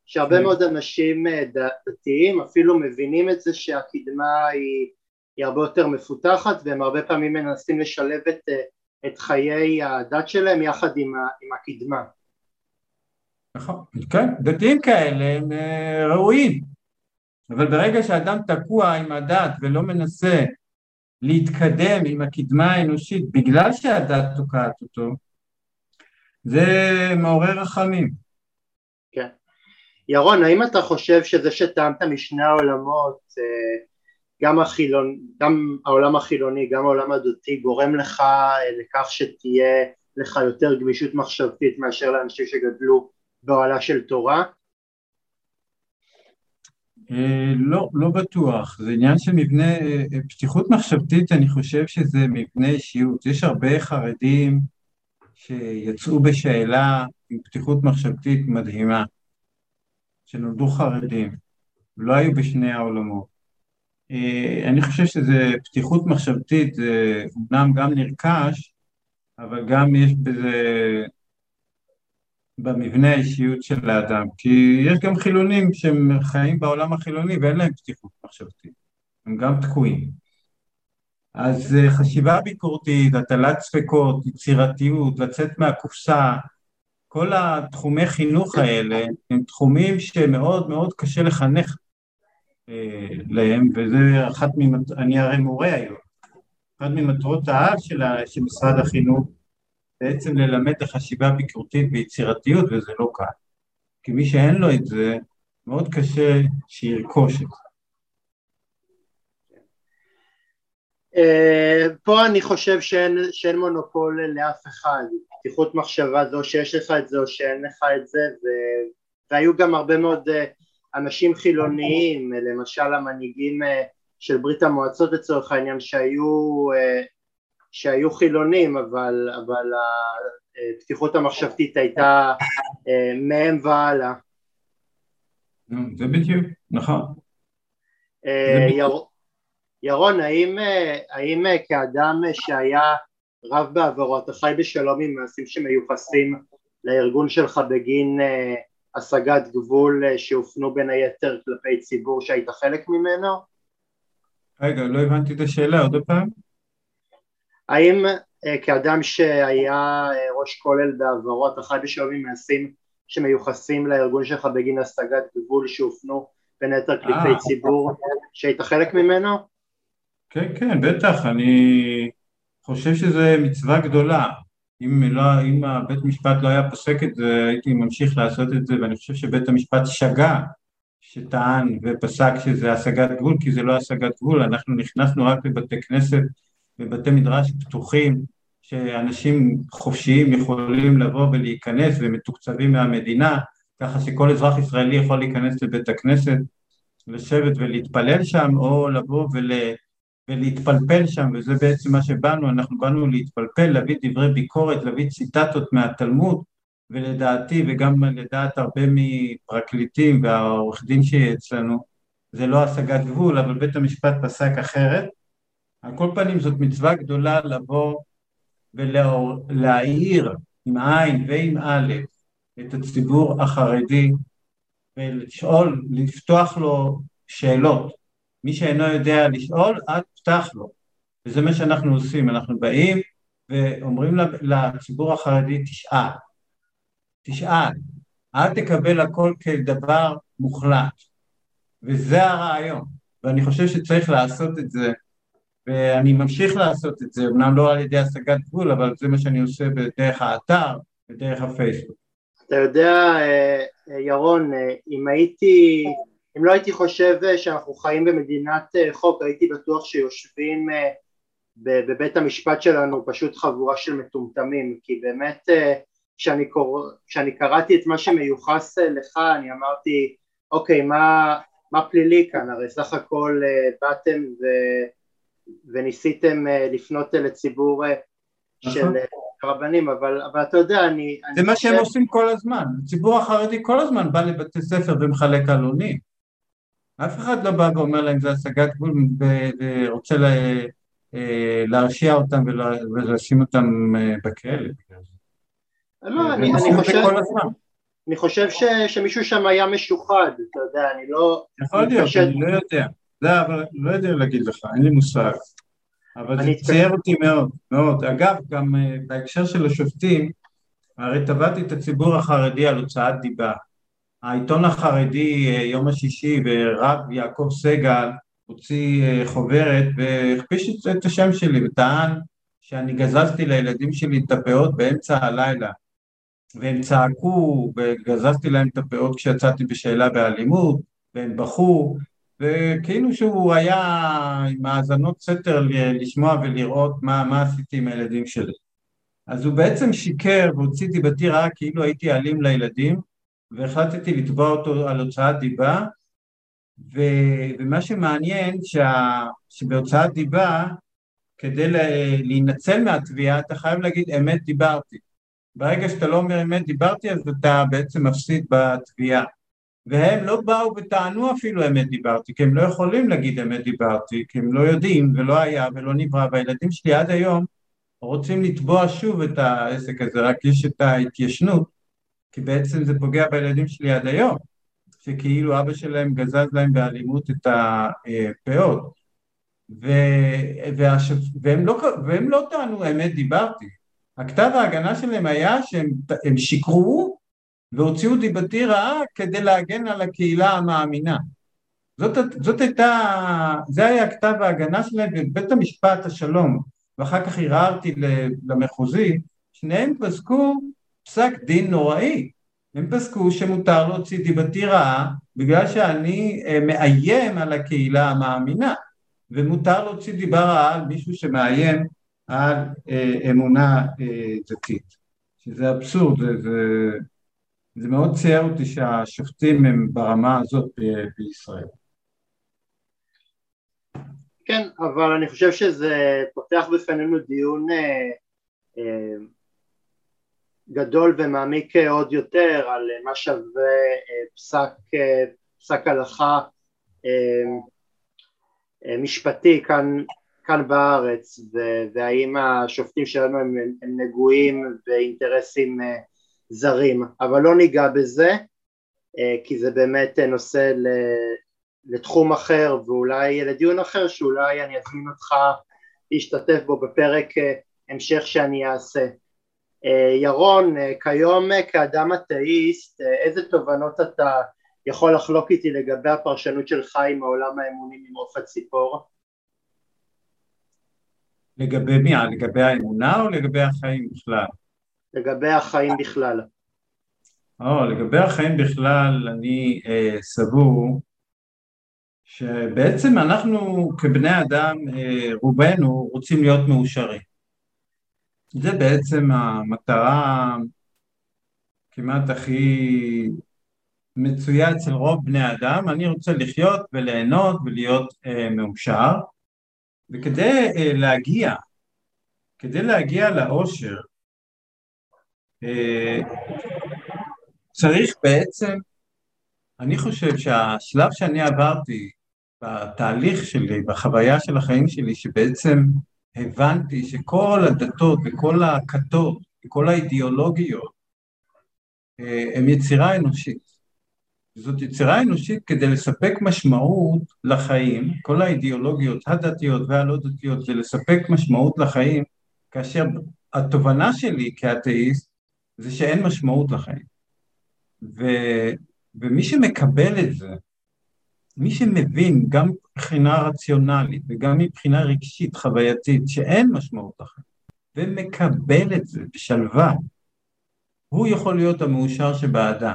שהרבה כן. מאוד אנשים אה, דתיים אפילו מבינים את זה שהקדמה היא, היא הרבה יותר מפותחת והם הרבה פעמים מנסים לשלב את, אה, את חיי הדת שלהם יחד עם, ה, עם הקדמה. נכון, כן, דתיים כאלה הם אה, ראויים, אבל ברגע שאדם תקוע עם הדת ולא מנסה להתקדם עם הקדמה האנושית בגלל שהדת תוקעת אותו, זה מעורר רחמים. כן. ירון, האם אתה חושב שזה שטעמת משני העולמות, אה, גם, החילון, גם העולם החילוני, גם העולם הדתי, גורם לך אה, לכך שתהיה לך יותר גמישות מחשבתית מאשר לאנשים שגדלו באוהלה של תורה? אה, לא, לא בטוח, זה עניין של מבנה, פתיחות מחשבתית אני חושב שזה מבנה אישיות, יש הרבה חרדים שיצאו בשאלה עם פתיחות מחשבתית מדהימה, שנולדו חרדים, לא היו בשני העולמות. אה, אני חושב שזה פתיחות מחשבתית, זה אומנם גם נרכש, אבל גם יש בזה, במבנה האישיות של האדם, כי יש גם חילונים שהם חיים בעולם החילוני ואין להם פתיחות מחשבתית, הם גם תקועים. אז אה, חשיבה ביקורתית, הטלת ספקות, יצירתיות, לצאת מהקופסה, כל התחומי חינוך האלה הם תחומים שמאוד מאוד קשה לחנך להם, וזה אחת ממט... אני הרי מורה היום. אחת ממטרות העל של, משרד החינוך בעצם ללמד את החשיבה הביקורתית ויצירתיות, וזה לא קל. כי מי שאין לו את זה, מאוד קשה שירכוש את זה. אה, פה אני חושב שאין, שאין מונופול לאף אחד, פתיחות מחשבה זו שיש לך את זה או שאין לך את זה ו... והיו גם הרבה מאוד אה, אנשים חילוניים, למשל המנהיגים אה, של ברית המועצות לצורך העניין שהיו, שהיו חילונים אבל, אבל הפתיחות המחשבתית הייתה מהם והלאה. זה בדיוק, נכון. ירון, האם, האם כאדם שהיה רב בעברו, אתה חי בשלום עם מעשים שמיוחסים לארגון שלך בגין השגת גבול uh, שהופנו בין היתר כלפי ציבור שהיית חלק ממנו? רגע, לא הבנתי את השאלה, עוד פעם. האם uh, כאדם שהיה uh, ראש כולל בעברו, אתה חי בשלום עם מעשים שמיוחסים לארגון שלך בגין השגת גבול שהופנו בין היתר כלפי ציבור שהיית חלק ממנו? כן, כן, בטח, אני חושב שזה מצווה גדולה. אם, לא, אם הבית משפט לא היה פוסק את זה, הייתי ממשיך לעשות את זה, ואני חושב שבית המשפט שגה שטען ופסק שזה השגת גבול, כי זה לא השגת גבול, אנחנו נכנסנו רק לבתי כנסת ובתי מדרש פתוחים, שאנשים חופשיים יכולים לבוא ולהיכנס ומתוקצבים מהמדינה, ככה שכל אזרח ישראלי יכול להיכנס לבית הכנסת, לשבת ולהתפלל שם, או לבוא ול... ולהתפלפל שם, וזה בעצם מה שבאנו, אנחנו באנו להתפלפל, להביא דברי ביקורת, להביא ציטטות מהתלמוד, ולדעתי, וגם לדעת הרבה מפרקליטים והעורך דין שיהיה אצלנו, זה לא השגת גבול, אבל בית המשפט פסק אחרת. על כל פנים זאת מצווה גדולה לבוא ולהאיר עם עין ועם א' את הציבור החרדי ולשאול, לפתוח לו שאלות. מי שאינו יודע לשאול, את פתח לו. וזה מה שאנחנו עושים, אנחנו באים ואומרים לציבור החרדי, תשאל. תשאל. אל תקבל הכל כדבר מוחלט. וזה הרעיון. ואני חושב שצריך לעשות את זה, ואני ממשיך לעשות את זה, אמנם לא על ידי השגת גבול, אבל זה מה שאני עושה בדרך האתר, בדרך הפייסבוק. אתה יודע, אה, אה, ירון, אה, אם הייתי, אם לא הייתי חושב שאנחנו חיים במדינת חוק, הייתי בטוח שיושבים בבית המשפט שלנו פשוט חבורה של מטומטמים, כי באמת כשאני, כשאני קראתי את מה שמיוחס לך, אני אמרתי, אוקיי, מה, מה פלילי כאן? הרי סך הכל באתם ו, וניסיתם לפנות לציבור של נכון. רבנים, אבל, אבל אתה יודע, אני... זה אני מה שהם עושים כל הזמן, הציבור החרדי כל הזמן בא לבתי ספר ומחלק עלונים. אף אחד לא בא ואומר להם זה השגת גבול ורוצה לה, אה, להרשיע אותם ולשים אותם אה, בכלא. לא, אני, אני חושב... אני חושב ש, שמישהו שם היה משוחד, אתה יודע, אני לא... יכול להיות, אני לא יודע. לא, אבל לא יודע להגיד לך, אין לי מושג. אבל זה צייר אותי מאוד, מאוד. אגב, גם אה, בהקשר של השופטים, הרי תבעתי את הציבור החרדי על הוצאת דיבה. העיתון החרדי, אה, יום השישי, ורב יעקב סגל, הוציא אה, חוברת והכפיש את השם שלי וטען שאני גזזתי לילדים שלי את הפאות באמצע הלילה והם צעקו וגזזתי להם את הפאות כשיצאתי בשאלה באלימות והם בכו וכאילו שהוא היה עם האזנות סתר לשמוע ולראות מה, מה עשיתי עם הילדים שלי. אז הוא בעצם שיקר והוציא דיבתי רעה כאילו הייתי אלים לילדים והחלטתי לתבוע אותו על הוצאת דיבה ו, ומה שמעניין שה, שבהוצאת דיבה כדי להינצל מהתביעה אתה חייב להגיד אמת דיברתי. ברגע שאתה לא אומר אמת דיברתי אז אתה בעצם מפסיד בתביעה והם לא באו וטענו אפילו אמת דיברתי, כי הם לא יכולים להגיד אמת דיברתי, כי הם לא יודעים ולא היה ולא נברא, והילדים שלי עד היום רוצים לתבוע שוב את העסק הזה, רק יש את ההתיישנות, כי בעצם זה פוגע בילדים שלי עד היום, שכאילו אבא שלהם גזז להם באלימות את הפאות, ו... והשפ... והם, לא... והם לא טענו אמת דיברתי, הכתב ההגנה שלהם היה שהם שיקרו והוציאו דיבתי רעה כדי להגן על הקהילה המאמינה. זאת, זאת הייתה, זה היה כתב ההגנה שלהם בבית המשפט השלום, ואחר כך ערערתי למחוזי, שניהם פסקו פסק דין נוראי. הם פסקו שמותר להוציא דיבתי רעה בגלל שאני אה, מאיים על הקהילה המאמינה, ומותר להוציא דיבה רעה על מישהו שמאיים על אה, אמונה אה, דתית, שזה אבסורד, זה, זה, זה מאוד צייר אותי שהשופטים הם ברמה הזאת בישראל. כן, אבל אני חושב שזה פותח בפנינו דיון אה, אה, גדול ומעמיק עוד יותר על מה שווה אה, פסק, אה, פסק הלכה אה, אה, משפטי כאן, כאן בארץ והאם השופטים שלנו הם, הם נגועים באינטרסים אה, זרים, אבל לא ניגע בזה אה, כי זה באמת נושא לתחום אחר ואולי לדיון אחר שאולי אני אזמין אותך להשתתף בו בפרק אה, המשך שאני אעשה. אה, ירון, כיום כאדם אתאיסט, איזה תובנות אתה יכול לחלוק איתי לגבי הפרשנות שלך עם העולם האמוני ממעוף הציפור? לגבי מי? לגבי האמונה או לגבי החיים בכלל? לגבי החיים בכלל. או, לגבי החיים בכלל, אני אה, סבור שבעצם אנחנו כבני אדם, אה, רובנו רוצים להיות מאושרים. זה בעצם המטרה כמעט הכי מצויה אצל רוב בני אדם, אני רוצה לחיות וליהנות ולהיות אה, מאושר, וכדי uh, להגיע, כדי להגיע לאושר, uh, צריך בעצם, אני חושב שהשלב שאני עברתי בתהליך שלי, בחוויה של החיים שלי, שבעצם הבנתי שכל הדתות וכל הכתות וכל האידיאולוגיות הם יצירה אנושית. זאת יצירה אנושית כדי לספק משמעות לחיים, כל האידיאולוגיות הדתיות והלא דתיות זה לספק משמעות לחיים, כאשר התובנה שלי כאתאיסט זה שאין משמעות לחיים. ו, ומי שמקבל את זה, מי שמבין גם מבחינה רציונלית וגם מבחינה רגשית חווייתית שאין משמעות לחיים, ומקבל את זה בשלווה, הוא יכול להיות המאושר שבאדם.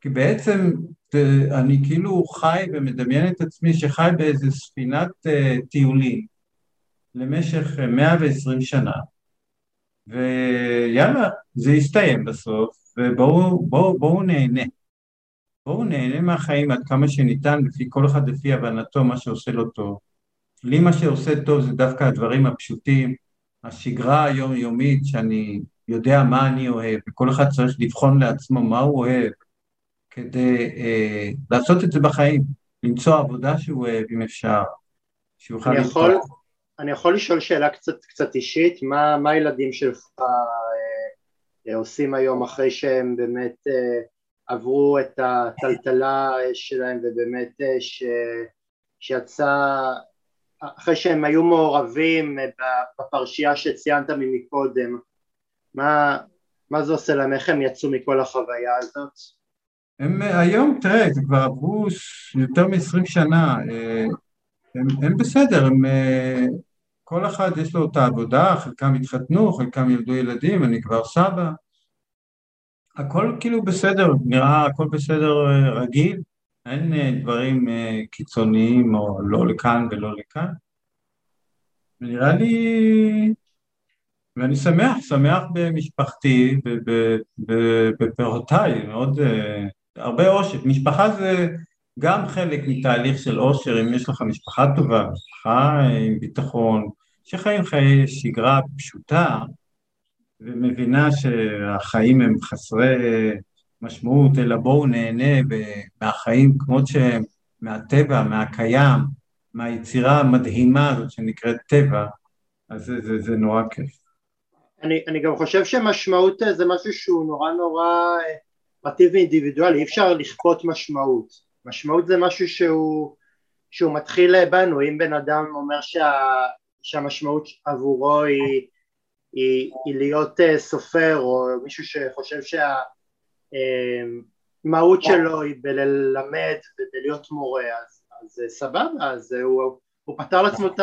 כי בעצם אני כאילו חי ומדמיין את עצמי שחי באיזה ספינת uh, טיולים למשך 120 שנה, ויאללה, זה יסתיים בסוף, ובואו בוא, בוא נהנה. בואו נהנה מהחיים עד כמה שניתן, לפי כל אחד לפי הבנתו מה שעושה לו טוב. לי מה שעושה טוב זה דווקא הדברים הפשוטים, השגרה היומיומית שאני יודע מה אני אוהב, וכל אחד צריך לבחון לעצמו מה הוא אוהב, כדי אה, לעשות את זה בחיים, למצוא עבודה שהוא אוהב אם אפשר, שהוא יוכל יכול, אני יכול לשאול שאלה קצת, קצת אישית, מה, מה הילדים שלך אה, אה, עושים היום אחרי שהם באמת אה, עברו את הטלטלה שלהם ובאמת אה, ש, שיצא, אחרי שהם היו מעורבים אה, בפרשייה שציינת ממקודם, מה, מה זה עושה להם, איך הם יצאו מכל החוויה הזאת? הם היום, תראה, זה כבר עברו יותר מ-20 שנה, אה, הם, הם בסדר, הם, אה, כל אחד יש לו את העבודה, חלקם התחתנו, חלקם ילדו ילדים, אני כבר סבא, הכל כאילו בסדר, נראה הכל בסדר אה, רגיל, אין דברים קיצוניים או לא לכאן ולא לכאן. נראה לי ואני שמח, שמח במשפחתי, בפירותיי, מאוד, הרבה אושר. משפחה זה גם חלק מתהליך של אושר, אם יש לך משפחה טובה, משפחה עם ביטחון, שחיים חיי שגרה פשוטה, ומבינה שהחיים הם חסרי משמעות, אלא בואו נהנה מהחיים כמות שהם, מהטבע, מהקיים, מהיצירה המדהימה הזאת שנקראת טבע, אז זה, זה, זה נורא כיף. אני, אני גם חושב שמשמעות זה משהו שהוא נורא נורא אה, פרטי ואינדיבידואלי, אי אפשר לכפות משמעות, משמעות זה משהו שהוא, שהוא מתחיל בנו, אם בן אדם אומר שה, שהמשמעות עבורו היא, היא, היא להיות אה, סופר או מישהו שחושב שהמהות אה, שלו היא בללמד ובלהיות מורה אז, אז סבבה, אז הוא, הוא פתר לעצמו את.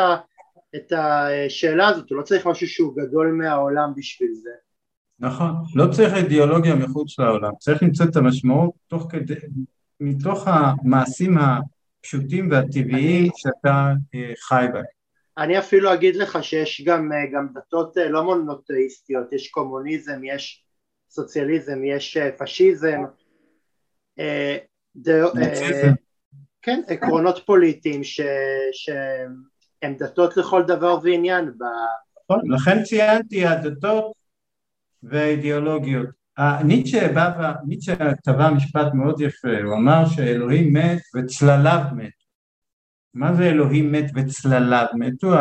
את השאלה הזאת, הוא לא צריך משהו שהוא גדול מהעולם בשביל זה. נכון, לא צריך אידיאולוגיה מחוץ לעולם, צריך למצוא את המשמעות תוך כדי, מתוך המעשים הפשוטים והטבעיים שאתה אה, חי בהם. אני אפילו אגיד לך שיש גם, אה, גם דתות אה, לא מונותאיסטיות, יש קומוניזם, יש סוציאליזם, יש פשיזם, דע, כן, עקרונות פוליטיים ש, ש, הן דתות לכל דבר ועניין. נכון, לכן ציינתי הדתות והאידיאולוגיות. ניטשה טבע משפט מאוד יפה, הוא אמר שאלוהים מת וצלליו מת. מה זה אלוהים מת וצלליו מתו?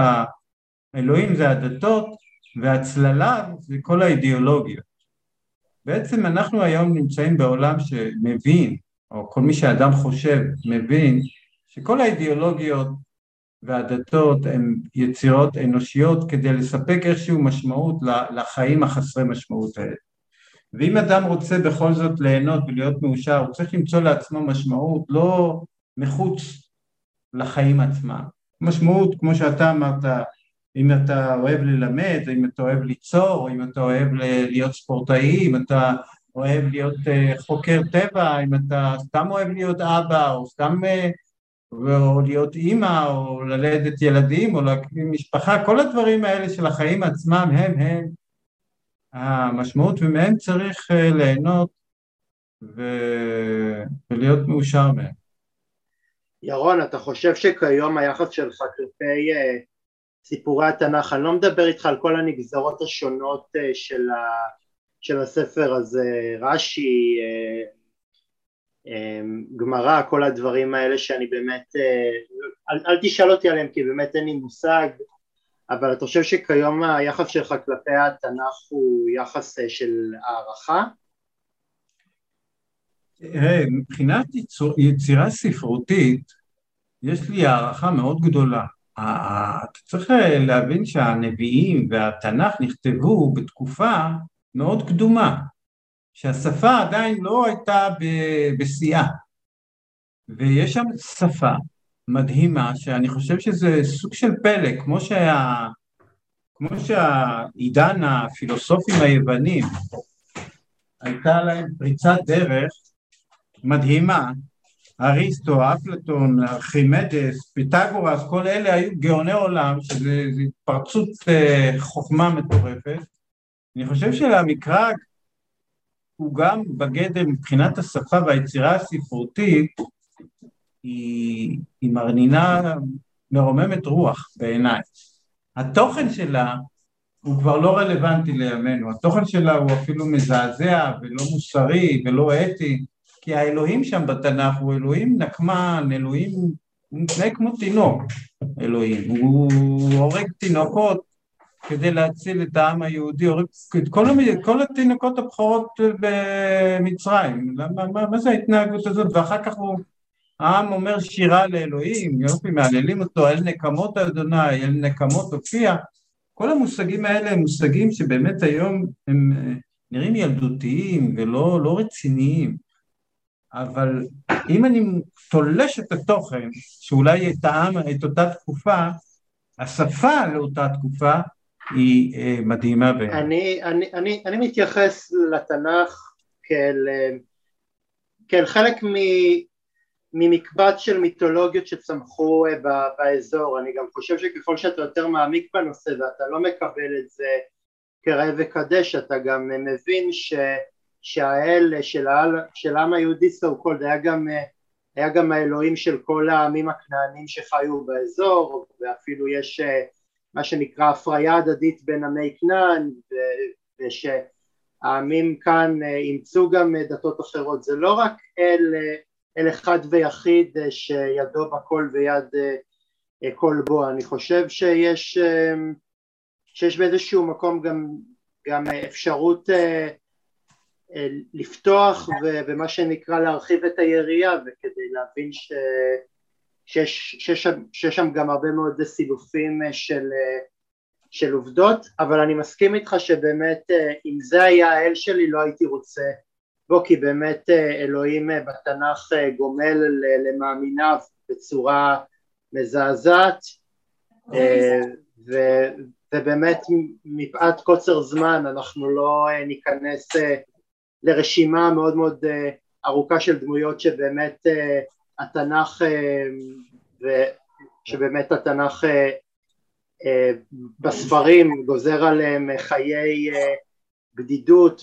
האלוהים זה הדתות והצלליו זה כל האידיאולוגיות. בעצם אנחנו היום נמצאים בעולם שמבין, או כל מי שאדם חושב מבין, שכל האידיאולוגיות והדתות הן יצירות אנושיות כדי לספק איזושהי משמעות לחיים החסרי משמעות האלה. ואם אדם רוצה בכל זאת ליהנות ולהיות מאושר, הוא צריך למצוא לעצמו משמעות לא מחוץ לחיים עצמם. משמעות, כמו שאתה אמרת, אם אתה אוהב ללמד, אם אתה אוהב ליצור, אם אתה אוהב להיות ספורטאי, אם אתה אוהב להיות אה, חוקר טבע, אם אתה סתם אוהב להיות אבא, או סתם אה, או להיות אימא, או ללדת ילדים, או להקים משפחה, כל הדברים האלה של החיים עצמם הם הם המשמעות, ומהם צריך אה, ליהנות. ולהיות מאושר מהם. ירון, אתה חושב שכיום היחס שלך כלפי uh, סיפורי התנ"ך, אני לא מדבר איתך על כל הנגזרות השונות של, ה, של הספר הזה, רש"י, גמרא, כל הדברים האלה שאני באמת, אל, אל תשאל אותי עליהם כי באמת אין לי מושג, אבל אתה חושב שכיום היחס שלך כלפי התנ"ך הוא יחס של הערכה? מבחינת יצירה ספרותית, יש לי הערכה מאוד גדולה. אתה צריך להבין שהנביאים והתנ"ך נכתבו בתקופה מאוד קדומה, שהשפה עדיין לא הייתה בשיאה, ויש שם שפה מדהימה, שאני חושב שזה סוג של פלא, כמו שה... כמו שהעידן הפילוסופים היוונים הייתה להם פריצת דרך מדהימה, אריסטו, אפלטון, ארכימדס, פיתגורס, כל אלה היו גאוני עולם, שזה התפרצות אה, חוכמה מטורפת. אני חושב שלמקרא הוא גם בגדר מבחינת השפה והיצירה הספרותית, היא, היא מרנינה מרוממת רוח בעיניי. התוכן שלה הוא כבר לא רלוונטי לימינו, התוכן שלה הוא אפילו מזעזע ולא מוסרי ולא אתי, כי האלוהים שם בתנ"ך הוא אלוהים נקמן, אלוהים, הוא מתנהג כמו תינוק, אלוהים, הוא הורג תינוקות כדי להציל את העם היהודי, הורג את כל, כל התינוקות הבכורות במצרים, למה, מה, מה זה ההתנהגות הזאת, ואחר כך הוא, העם אומר שירה לאלוהים, יופי, מהללים אותו, אל נקמות אדוני, אל נקמות הופיע, כל המושגים האלה הם מושגים שבאמת היום הם אה, נראים ילדותיים ולא לא רציניים. אבל אם אני תולש את התוכן, שאולי יטעם את אותה תקופה, השפה לאותה תקופה היא אה, מדהימה. ו... אני, אני, אני, אני מתייחס לתנ"ך כאל, אה, כאל חלק מ, ממקבץ של מיתולוגיות שצמחו אה, באזור, אני גם חושב שככל שאתה יותר מעמיק בנושא ואתה לא מקבל את זה כראה וקדש, אתה גם מבין ש... שהאל של, העל, של העם היהודי סו קולד היה גם, היה גם האלוהים של כל העמים הכנענים שחיו באזור ואפילו יש אה, מה שנקרא הפריה הדדית בין עמי כנען ושהעמים כאן אה, אימצו גם דתות אחרות. זה לא רק אל, אל אחד ויחיד אה, שידו בכל ויד כל בו. אני חושב שיש, שיש באיזשהו מקום גם, גם אפשרות אה, לפתוח ומה שנקרא להרחיב את היריעה וכדי להבין ש... שיש, שיש, שיש שם גם הרבה מאוד סילופים אה, של, אה, של עובדות אבל אני מסכים איתך שבאמת אם זה היה האל שלי לא הייתי רוצה. בו כי באמת אלוהים בתנ"ך גומל למאמיניו בצורה מזעזעת ו, ובאמת מפאת קוצר זמן אנחנו לא ניכנס לרשימה מאוד מאוד אה, ארוכה של דמויות שבאמת אה, התנ"ך, אה, שבאמת התנ"ך בספרים גוזר עליהם חיי בדידות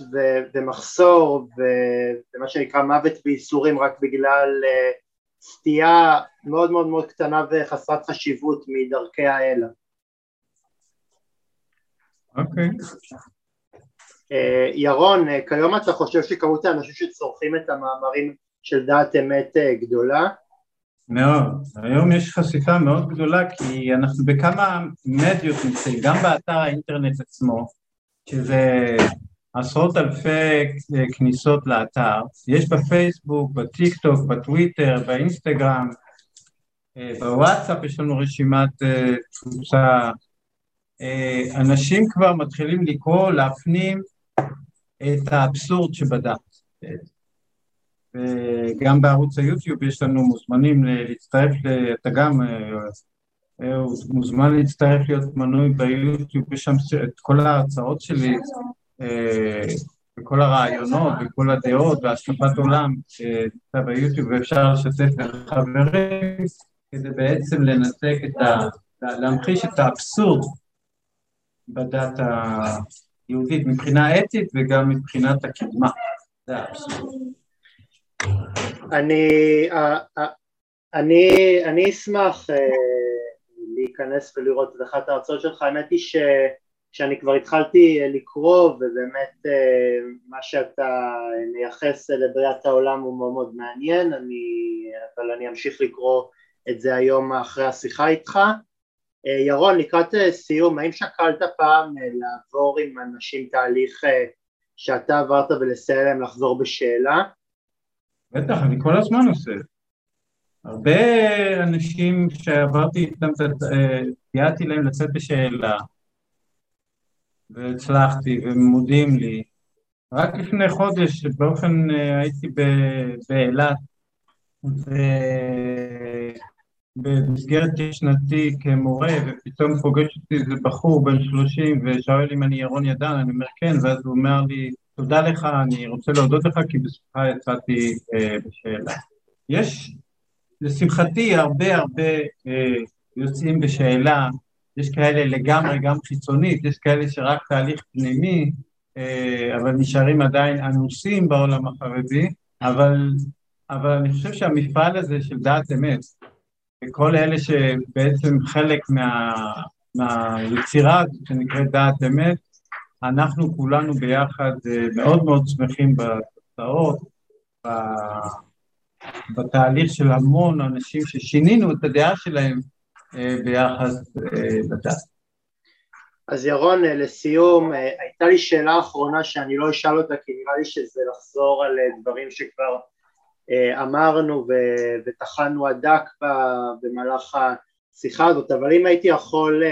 ומחסור ומה שנקרא מוות בייסורים רק בגלל סטייה מאוד מאוד מאוד קטנה וחסרת חשיבות מדרכי האלה. אוקיי. Okay. אה, ירון, אה, כיום אתה חושב שכמות האנשים שצורכים את המאמרים של דעת אמת אה, גדולה? מאוד, היום יש חשיפה מאוד גדולה כי אנחנו בכמה מדיות נמצאים, גם באתר האינטרנט עצמו, שזה עשרות אלפי כניסות לאתר, יש בפייסבוק, בטיק טוק, בטוויטר, באינסטגרם, בוואטסאפ יש לנו רשימת תפוצה, אנשים כבר מתחילים לקרוא, להפנים את האבסורד שבדק. וגם בערוץ היוטיוב יש לנו מוזמנים להצטרף, אתה גם אה, מוזמן להצטרף להיות מנוי ביוטיוב, יש שם את כל ההרצאות שלי אה, וכל הרעיונות וכל הדעות והשקפת עולם שנמצא ביוטיוב ואפשר לשתף לחברים כדי בעצם לנתק את ה... להמחיש את האבסורד בדת יהודית מבחינה אתית וגם מבחינת הקדמה. זה. אני, אה, אה, אני, אני אשמח אה, להיכנס ולראות את אחת ההרצאות שלך, האמת היא שכשאני כבר התחלתי לקרוא ובאמת מה שאתה מייחס לבריאת העולם הוא מאוד מאוד מעניין, אני, אבל אני אמשיך לקרוא את זה היום אחרי השיחה איתך. ירון, לקראת סיום, האם שקלת פעם לעבור עם אנשים תהליך שאתה עברת ולסייע להם לחזור בשאלה? בטח, אני כל הזמן עושה. הרבה אנשים שעברתי איתם, הגעתי להם לצאת בשאלה, והצלחתי, והם מודים לי. רק לפני חודש, באופן, אה, הייתי באילת, במסגרת שנתי כמורה, ופתאום פוגש אותי איזה בחור בן שלושים ושואל אם אני ירון ידן, אני אומר כן, ואז הוא אומר לי, תודה לך, אני רוצה להודות לך כי בזכותך יצאתי אה, בשאלה. יש, לשמחתי, הרבה הרבה אה, יוצאים בשאלה, יש כאלה לגמרי גם חיצונית, יש כאלה שרק תהליך פנימי, אה, אבל נשארים עדיין אנוסים בעולם החרדי, אבל, אבל אני חושב שהמפעל הזה של דעת אמת, וכל אלה שבעצם חלק מה, מהיצירה הזאת שנקראת דעת אמת, אנחנו כולנו ביחד אה, מאוד מאוד שמחים בתוצאות, בתהליך של המון אנשים ששינינו את הדעה שלהם אה, ביחס אה, לדת. אז ירון, לסיום, הייתה לי שאלה אחרונה שאני לא אשאל אותה כי נראה לי שזה לחזור על דברים שכבר אמרנו וטחנו הדק במהלך השיחה הזאת, אבל אם הייתי יכול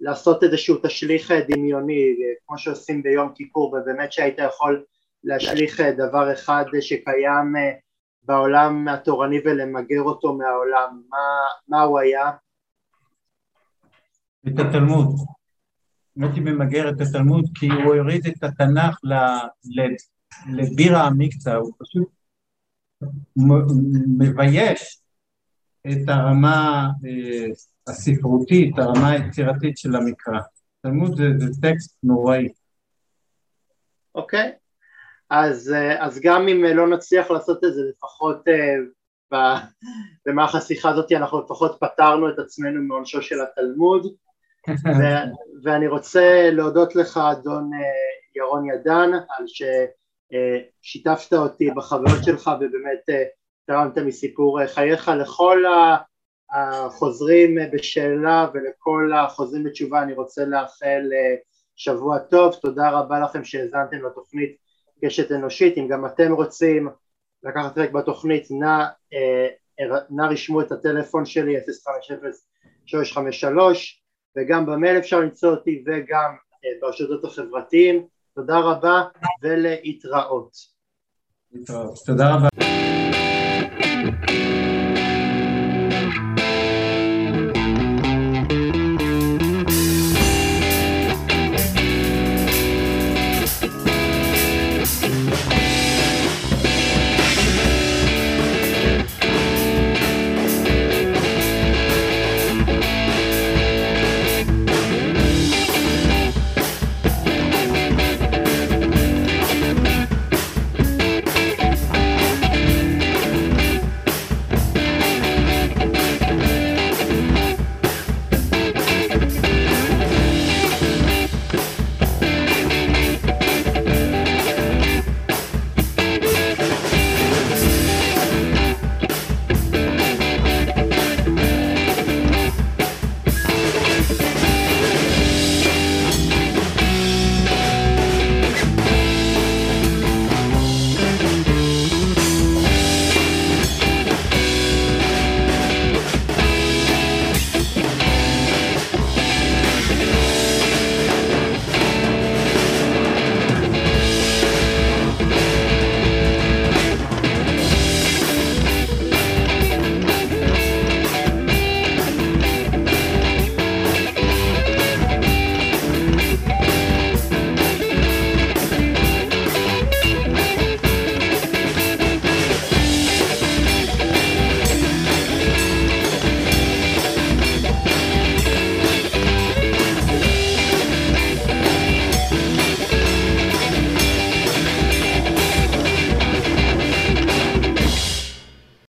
לעשות איזשהו תשליך דמיוני, כמו שעושים ביום כיפור, ובאמת שהיית יכול להשליך דבר אחד שקיים בעולם התורני ולמגר אותו מהעולם, מה, מה הוא היה? את התלמוד. הייתי ממגר את התלמוד כי הוא הוריד את התנ"ך לבירה המקצה, הוא פשוט מבייש את הרמה אה, הספרותית, הרמה היצירתית של המקרא. תלמוד זה, זה טקסט נוראי. אוקיי, okay. אז, אה, אז גם אם לא נצליח לעשות את זה, לפחות במהלך השיחה הזאת אנחנו לפחות פתרנו את עצמנו מעונשו של התלמוד <laughs> ו- ואני רוצה להודות לך אדון ירון ידן על ששיתפת אותי בחוויות שלך ובאמת uh, תרמת מסיפור חייך לכל החוזרים בשאלה ולכל החוזרים בתשובה. אני רוצה לאחל שבוע טוב, תודה רבה לכם שהאזנתם לתוכנית קשת אנושית, אם גם אתם רוצים לקחת חלק בתוכנית נא, נא רשמו את הטלפון שלי 050-353 וגם במייל אפשר למצוא אותי וגם ברשתות החברתיים, תודה רבה ולהתראות. להתראות, תודה רבה.